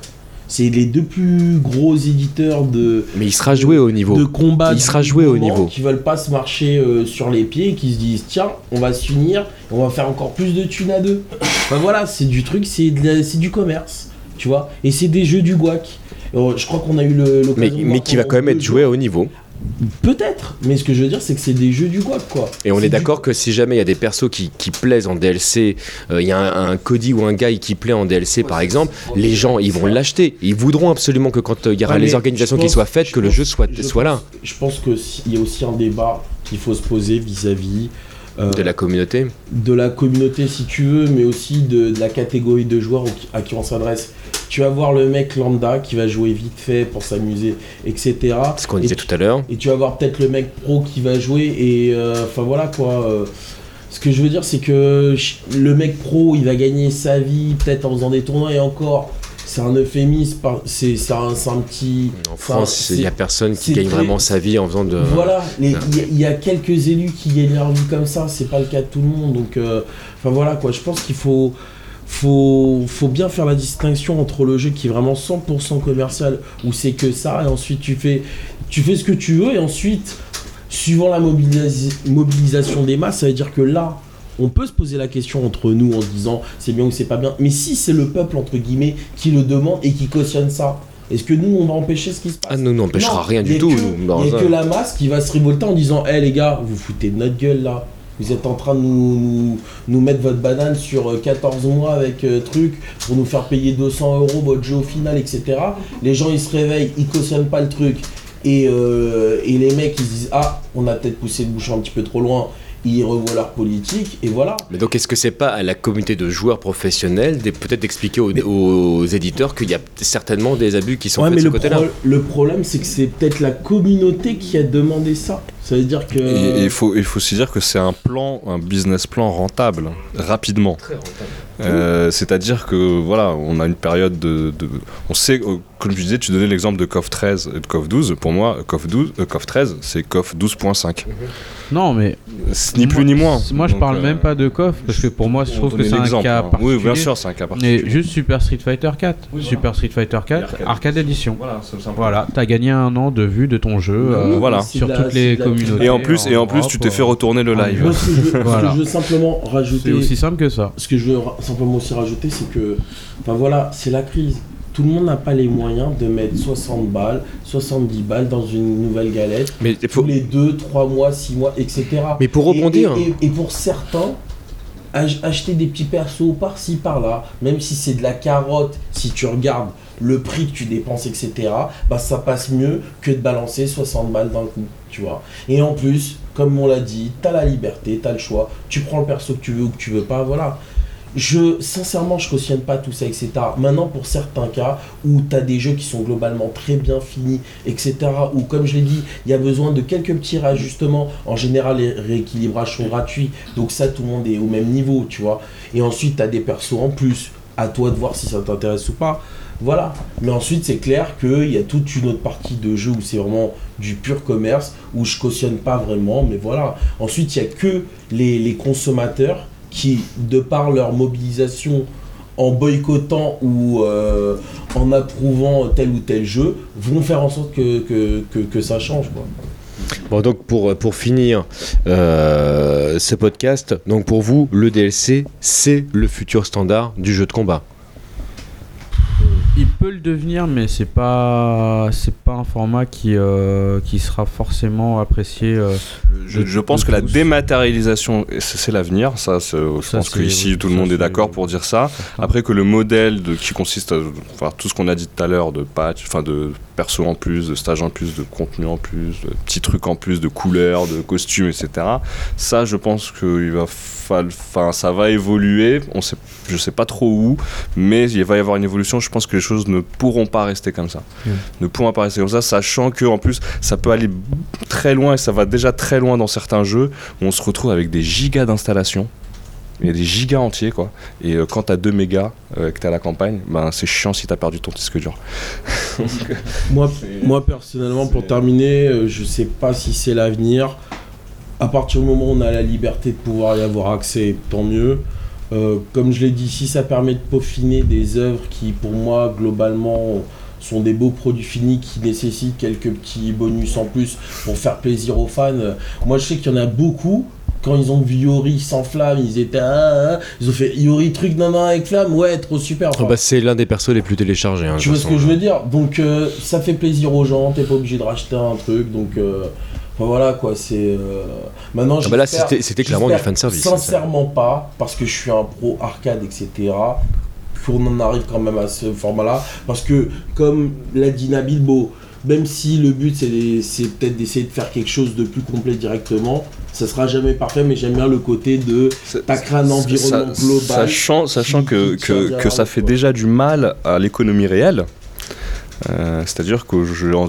C'est les deux plus gros éditeurs de, Mais il sera joué au niveau. de combat. Il sera joué au niveau. Qui veulent pas se marcher euh, sur les pieds et qui se disent tiens, on va s'unir, on va faire encore plus de thunes à deux. Enfin voilà, c'est du truc, c'est du commerce, tu vois. Et c'est des jeux du guac. Euh, je crois qu'on a eu le. l'occasion Mais, mais qui va quand même être joué à haut niveau. Peut-être, mais ce que je veux dire, c'est que c'est des jeux du guac, quoi. Et on est du- d'accord que si jamais il y a des persos qui, qui plaisent en DLC, euh, il y a un, un Cody ou un Guy qui plaît en DLC par exemple, les gens ils vont l'acheter. Ils voudront absolument que quand euh, il y aura Ouais, les organisations qui soient faites, que le jeu soit, je soit là. Je pense que s- il y a aussi un débat qu'il faut se poser vis-à-vis euh, De la communauté. de la communauté si tu veux, mais aussi de, de la catégorie de joueurs à qui on s'adresse. Tu vas voir le mec lambda qui va jouer vite fait pour s'amuser, etc. Ce qu'on disait tu- tout à l'heure. Et tu vas voir peut-être le mec pro qui va jouer et euh, enfin voilà quoi. euh, ce que je veux dire c'est que le mec pro il va gagner sa vie peut-être en faisant des tournois et encore c'est un euphémisme, c'est un, petit... En France, il n'y a personne qui gagne très- vraiment sa vie en faisant de. Voilà, les- il non. y, a- il y a quelques élus qui gagnent leur vie comme ça, c'est pas le cas de tout le monde. Donc, euh, enfin voilà quoi, je pense qu'il faut, faut, faut bien faire la distinction entre le jeu qui est vraiment 100% commercial, où c'est que ça, et ensuite tu fais, tu fais ce que tu veux, et ensuite, suivant la mobilisa- mobilisation des masses, ça veut dire que là, on peut se poser la question entre nous en se disant c'est bien ou c'est pas bien, mais si c'est le peuple, entre guillemets, qui le demande et qui cautionne ça, est-ce que nous, on va empêcher ce qui se passe? Ah non, non, n'empêchera non, rien du tout. Il n'y a que la masse qui va se révolter en disant Hé les gars, vous foutez de notre gueule là. Vous êtes en train de nous, nous, nous mettre votre banane sur euh, 14 mois avec euh, truc pour nous faire payer 200 euros votre jeu au final, etc. Les gens ils se réveillent, ils cautionnent pas le truc. Et, euh, et les mecs ils se disent Ah, on a peut-être poussé le bouchon un petit peu trop loin. Ils revoient leur politique et voilà. Mais donc, est-ce que c'est pas à la communauté de joueurs professionnels peut-être d'expliquer aux, aux éditeurs qu'il y a certainement des abus qui sont Ouais, faits mais de ce côté-là pro- le problème c'est que c'est peut-être la communauté qui a demandé ça. Ça veut dire que. Et il faut, il faut aussi dire que c'est un plan, un business plan rentable, rapidement. Euh, C'est-à-dire que voilà, on a une période de, de- on sait, euh, comme je disais, tu donnais l'exemple de CoF 13 et de CoF 12. Pour moi, CoF 12, euh, CoF 13, c'est CoF 12.5. Non, mais C'est Ni plus ni moins. Moi, je Donc, parle euh, même pas de KOF parce que pour moi, je trouve que c'est un cas hein. particulier. Oui, bien sûr, c'est un cas particulier. Mais juste Super Street Fighter 4. Super Street Fighter 4, arcade, Edition. Voilà. Voilà, t'as gagné un an de vue de ton jeu euh, voilà. Sur toutes les de Et en plus, et en plus, tu te Europe, fais retourner le live. Moi, ce que je veux, ce que Voilà. je veux simplement C'est rajouter, aussi simple que ça. ce que je veux simplement aussi rajouter, c'est que, enfin voilà, c'est la crise. Tout le monde n'a pas les moyens de mettre 60 balles, 70 balles dans une nouvelle galette Mais il faut- tous les 2, 3 mois, 6 mois, etc. Mais pour Et- rebondir. Et, et- et pour certains, ach- acheter des petits persos par-ci, par-là, même si c'est de la carotte, si tu regardes le prix que tu dépenses, etc., bah ça passe mieux que de balancer 60 balles d'un coup, Et en plus, comme on l'a dit, t'as la liberté, t'as le choix, tu prends le perso que tu veux ou que tu veux pas, voilà. je, sincèrement, je cautionne pas tout ça, etc. Maintenant, pour certains cas où tu as des jeux qui sont globalement très bien finis, etc., où, comme je l'ai dit, il y a besoin de quelques petits réajustements, en général, les rééquilibrages sont gratuits, donc ça, tout le monde est au même niveau, tu vois. Et ensuite, tu as des persos en plus, à toi de voir si ça t'intéresse ou pas. Voilà. Mais ensuite, c'est clair qu'il y a toute une autre partie de jeu où c'est vraiment du pur commerce, où je cautionne pas vraiment, mais voilà. Ensuite, il y a que les, consommateurs qui, de par leur mobilisation en boycottant ou euh, en approuvant tel ou tel jeu, vont faire en sorte que, ça change. Donc pour, pour finir euh, ce podcast, donc pour vous, le DLC, c'est le futur standard du jeu de combat. Peut le devenir, mais c'est pas c'est pas un format qui euh, qui sera forcément apprécié. euh, Je, de- je pense que la dématérialisation, c'est l'avenir. Ça, c'est- je Ça, pense qu'ici oui, tout le monde est d'accord pour dire ça. Après que le modèle de, qui consiste à enfin, tout ce qu'on a dit tout à l'heure de patch, enfin de perso en plus, de stage en plus, de contenu en plus, de petits trucs en plus, de couleurs, de costumes, etc. Ça, je pense que il va enfin, ça va évoluer. On sait, je sais pas trop où, mais il va y avoir une évolution. Je pense que les choses ne pourront pas rester comme ça. Ne pourront pas rester comme ça, sachant que en plus, ça peut aller très loin et ça va déjà très loin dans certains jeux où on se retrouve avec des gigas d'installation. Il y a des gigas entiers quoi. Et euh, quand t'as 2 mégas euh, et que t'es à la campagne, ben c'est chiant si t'as perdu ton disque dur. Moi, moi personnellement, pour terminer, euh, je sais pas si c'est l'avenir. À partir du moment où on a la liberté de pouvoir y avoir accès, tant mieux. Euh, comme je l'ai dit, si ça permet de peaufiner des œuvres qui, pour moi, globalement, sont des beaux produits finis qui nécessitent quelques petits bonus en plus pour faire plaisir aux fans. Euh, Moi, je sais qu'il y en a beaucoup. Quand ils ont vu Yori sans flamme, ils étaient ah, ah, ils ont fait Yori truc nan nan avec flamme, ouais, trop super. Ah bah, c'est l'un des persos les plus téléchargés. hein, tu vois ce que je veux dire? Donc euh, ça fait plaisir aux gens, t'es pas obligé de racheter un truc, donc euh, voilà quoi, c'est... euh, Maintenant Ah bah là, c'était- c'était clairement du j'espère fanservice, ça. Sincèrement pas, parce que je suis un pro arcade, etc. Qu'on en arrive quand même à ce format-là, parce que comme l'a dit Nabil, bon, même si le but c'est des- c'est peut-être d'essayer de faire quelque chose de plus complet directement, ça sera jamais parfait, mais j'aime bien le côté de t'as créé un environnement global. Sachant, sachant qui- que, que, que ça fait quoi. déjà du mal à l'économie réelle. Euh, C'est-à-dire que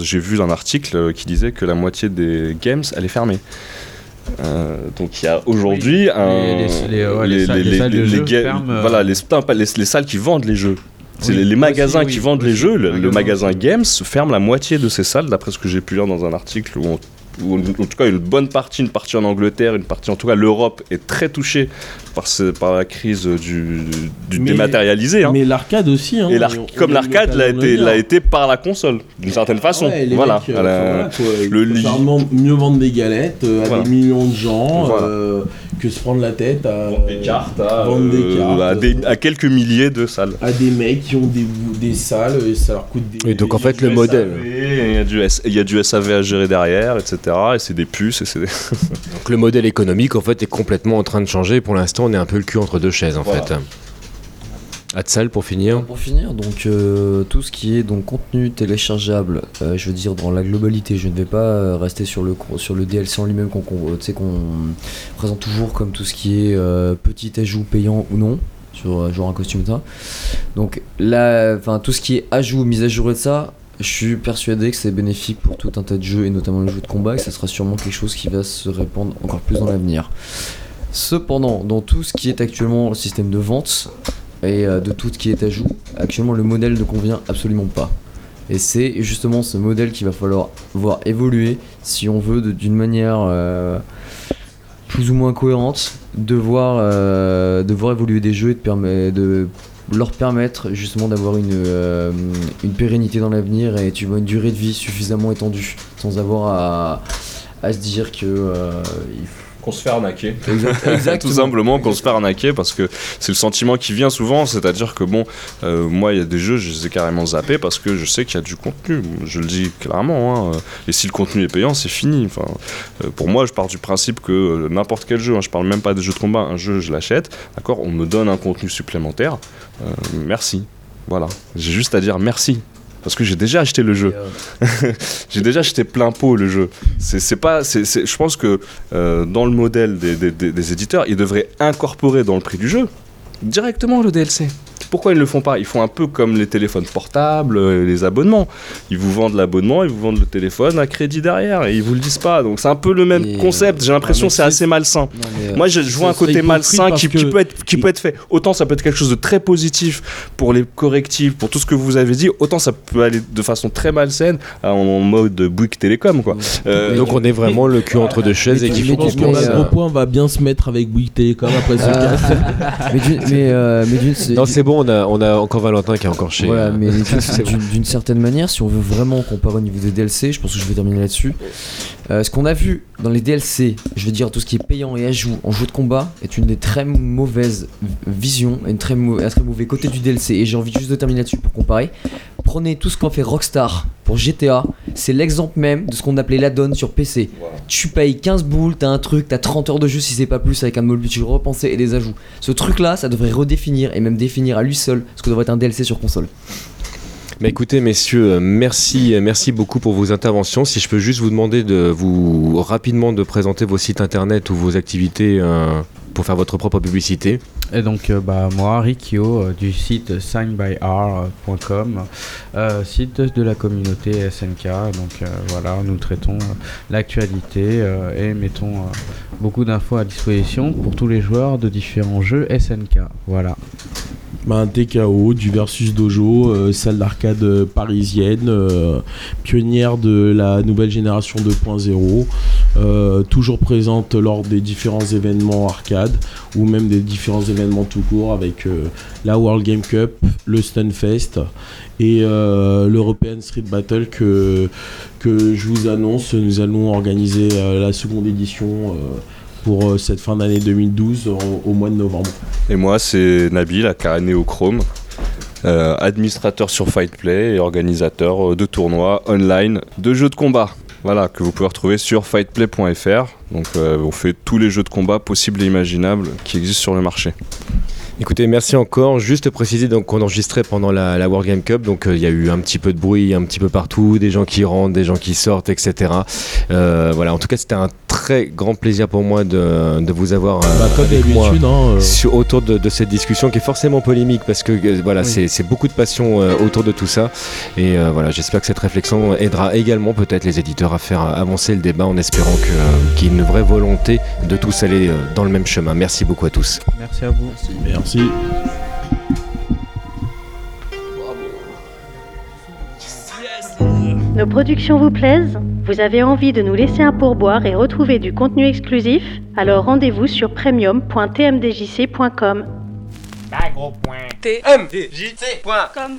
j'ai vu un article qui disait que la moitié des games elle est fermée. Euh, donc il y a aujourd'hui Les- salles- euh. voilà les, pas les, les qui vendent les jeux. C'est Oui, les, les magasins aussi, qui oui, vendent les jeux. Le, le magasin. Games ferme la moitié de ses salles, d'après ce que j'ai pu lire dans un article où, on- où, en tout cas une bonne partie, une partie en Angleterre, une partie en tout cas l'Europe est très touchée par, ce, par la crise du, du Mais- dématérialisé. hein. Mais l'arcade aussi, hein. Et comme l'arcade l'a été, l'a été par la console, d'une certaine façon. Ouais, voilà. mecs, euh, voilà, quoi, le mieux vendre des galettes euh, à Voilà. des millions de gens Voilà. euh, que se prendre la tête à, Vendre des cartes à, vendre des euh, cartes, à des- euh, à quelques milliers de salles. à des mecs qui ont des, des salles et ça leur coûte des. Et donc, en fait, le modèle. Il y, a du S- il y a du SAV à gérer derrière, etc. Et c'est des puces. Et c'est des- Donc le modèle économique en fait est complètement en train de changer. Pour l'instant, on est un peu le cul entre deux chaises en Voilà. fait. Atsal pour finir. Pour finir, donc euh, tout ce qui est donc contenu téléchargeable, euh, je veux dire dans la globalité, je ne vais pas euh, rester sur le sur le DLC en lui-même qu'on sais, qu'on présente toujours comme tout ce qui est petit ajout payant ou non sur genre un costume ça. Donc là, enfin tout ce qui est ajout, mise à jour et de ça, je suis persuadé que c'est bénéfique pour tout un tas de jeux et notamment le jeu de combat et ça sera sûrement quelque chose qui va se répandre encore plus dans l'avenir. Cependant, dans tout ce qui est actuellement le système de vente, et euh, de tout ce qui est ajout, actuellement le modèle ne convient absolument pas. Et c'est justement ce modèle qu'il va falloir voir évoluer si on veut d'une manière euh, plus ou moins cohérente de voir, euh, de voir évoluer des jeux et de, de leur permettre justement d'avoir une, euh, une pérennité dans l'avenir et tu vois une durée de vie suffisamment étendue sans avoir à, à se dire que il faut- Qu'on se fait arnaquer. Tout simplement qu'on se fait arnaquer parce que c'est le sentiment qui vient souvent, c'est-à-dire que bon, euh, moi il y a des jeux, je les ai carrément zappés parce que je sais qu'il y a du contenu, je le dis clairement, hein, euh, et si le contenu est payant, c'est fini. Enfin, euh, pour moi, je pars du principe que euh, n'importe quel jeu, hein, je parle même pas des jeux de combat, un jeu, je l'achète, d'accord, on me donne un contenu supplémentaire, euh, merci. Voilà, j'ai juste à dire merci. Parce que j'ai déjà acheté le jeu. j'ai déjà acheté plein pot le jeu. Je pense que euh, dans le modèle des éditeurs, ils devraient incorporer dans le prix du jeu directement le DLC. Pourquoi ils ne le font pas? Ils font un peu comme les téléphones portables, euh, les abonnements. Ils vous vendent l'abonnement, ils vous vendent le téléphone à crédit derrière et ils vous le disent pas. Donc c'est un peu le même Et, concept. J'ai l'impression que c'est assez malsain. Non, euh, Moi, je, je vois un côté malsain qui, qui peut être, qui peut être fait. Autant ça peut être quelque chose de très positif pour les correctifs, pour tout ce que vous avez dit, autant ça peut aller de façon très malsaine en, en mode Bouygues Télécom. Quoi. Euh, Donc on est vraiment le cul entre deux chaises et euh, à- Gros Point va bien se mettre avec Bouygues Télécom après ce Euh, cas? mais d'une- mais, euh, mais d'une- c'est- Non, c'est bon, on a, on a encore Valentin qui est encore chez. Voilà, euh, mais d'une- certaine manière, si on veut vraiment comparer au niveau des DLC, je pense que je vais terminer là-dessus. Euh, ce qu'on a vu dans les DLC, je veux dire tout ce qui est payant et ajout en jeu de combat, est une des très mauvaises visions, une très mau- un très mauvais côté du DLC. Et j'ai envie juste de terminer là-dessus pour comparer. Prenez tout ce qu'en fait Rockstar pour GTA, c'est l'exemple même de ce qu'on appelait l'add-on sur PC. Tu payes 15 boules, t'as un truc, t'as 30 heures de jeu si c'est pas plus avec un mode multi repensé et des ajouts. Ce truc-là, ça devrait redéfinir et même définir à lui seul ce que devrait être un DLC sur console. Mais écoutez, messieurs, euh, merci, euh, merci beaucoup pour vos interventions. Si je peux juste vous demander de vous rapidement de présenter vos sites internet ou vos activités euh, pour faire votre propre publicité. Et donc, euh, bah, moi, Rikyo, euh, du site signbyr.com, euh, site de la communauté SNK. Donc, euh, voilà, nous traitons euh, l'actualité euh, et mettons euh, beaucoup d'infos à disposition pour tous les joueurs de différents jeux SNK. Voilà. Bah, un TKO, du Versus Dojo, euh, salle d'arcade parisienne, euh, pionnière de la nouvelle génération 2.0, euh, toujours présente lors des différents événements arcade ou même des différents événements tout court avec euh, la World Game Cup, le Stunfest et euh, l'European Street Battle que, que je vous annonce. Nous allons organiser euh, la seconde édition pour cette fin d'année 2012 au- au mois de novembre. Et moi, c'est Nabil, aka Neochrome, euh, administrateur sur Fightplay et organisateur de tournois online de jeux de combat. Voilà, que vous pouvez retrouver sur fightplay.fr. Donc, euh, on fait tous les jeux de combat possibles et imaginables qui existent sur le marché. Écoutez, merci encore. Juste préciser donc qu'on enregistrait pendant la, la World Game Cup, donc euh, il y a eu un petit peu de bruit, un petit peu partout, des gens qui rentrent, des gens qui sortent, etc. Euh, voilà, en tout cas, c'était un très grand plaisir pour moi de, de vous avoir euh, Bah, comme avec moi d'habitude, hein, euh, sur- autour de, de cette discussion qui est forcément polémique parce que euh, voilà, Oui. c'est- beaucoup de passion euh, autour de tout ça. Et euh, voilà, j'espère que cette réflexion aidera également peut-être les éditeurs à faire avancer le débat en espérant euh, qu'il y ait une vraie volonté de tous aller euh, dans le même chemin. Merci beaucoup à tous. Merci à vous. merci. Nos productions vous plaisent Vous avez envie de nous laisser un pourboire et retrouver du contenu exclusif Alors rendez-vous sur premium.tmdjc.com. TMDJC.com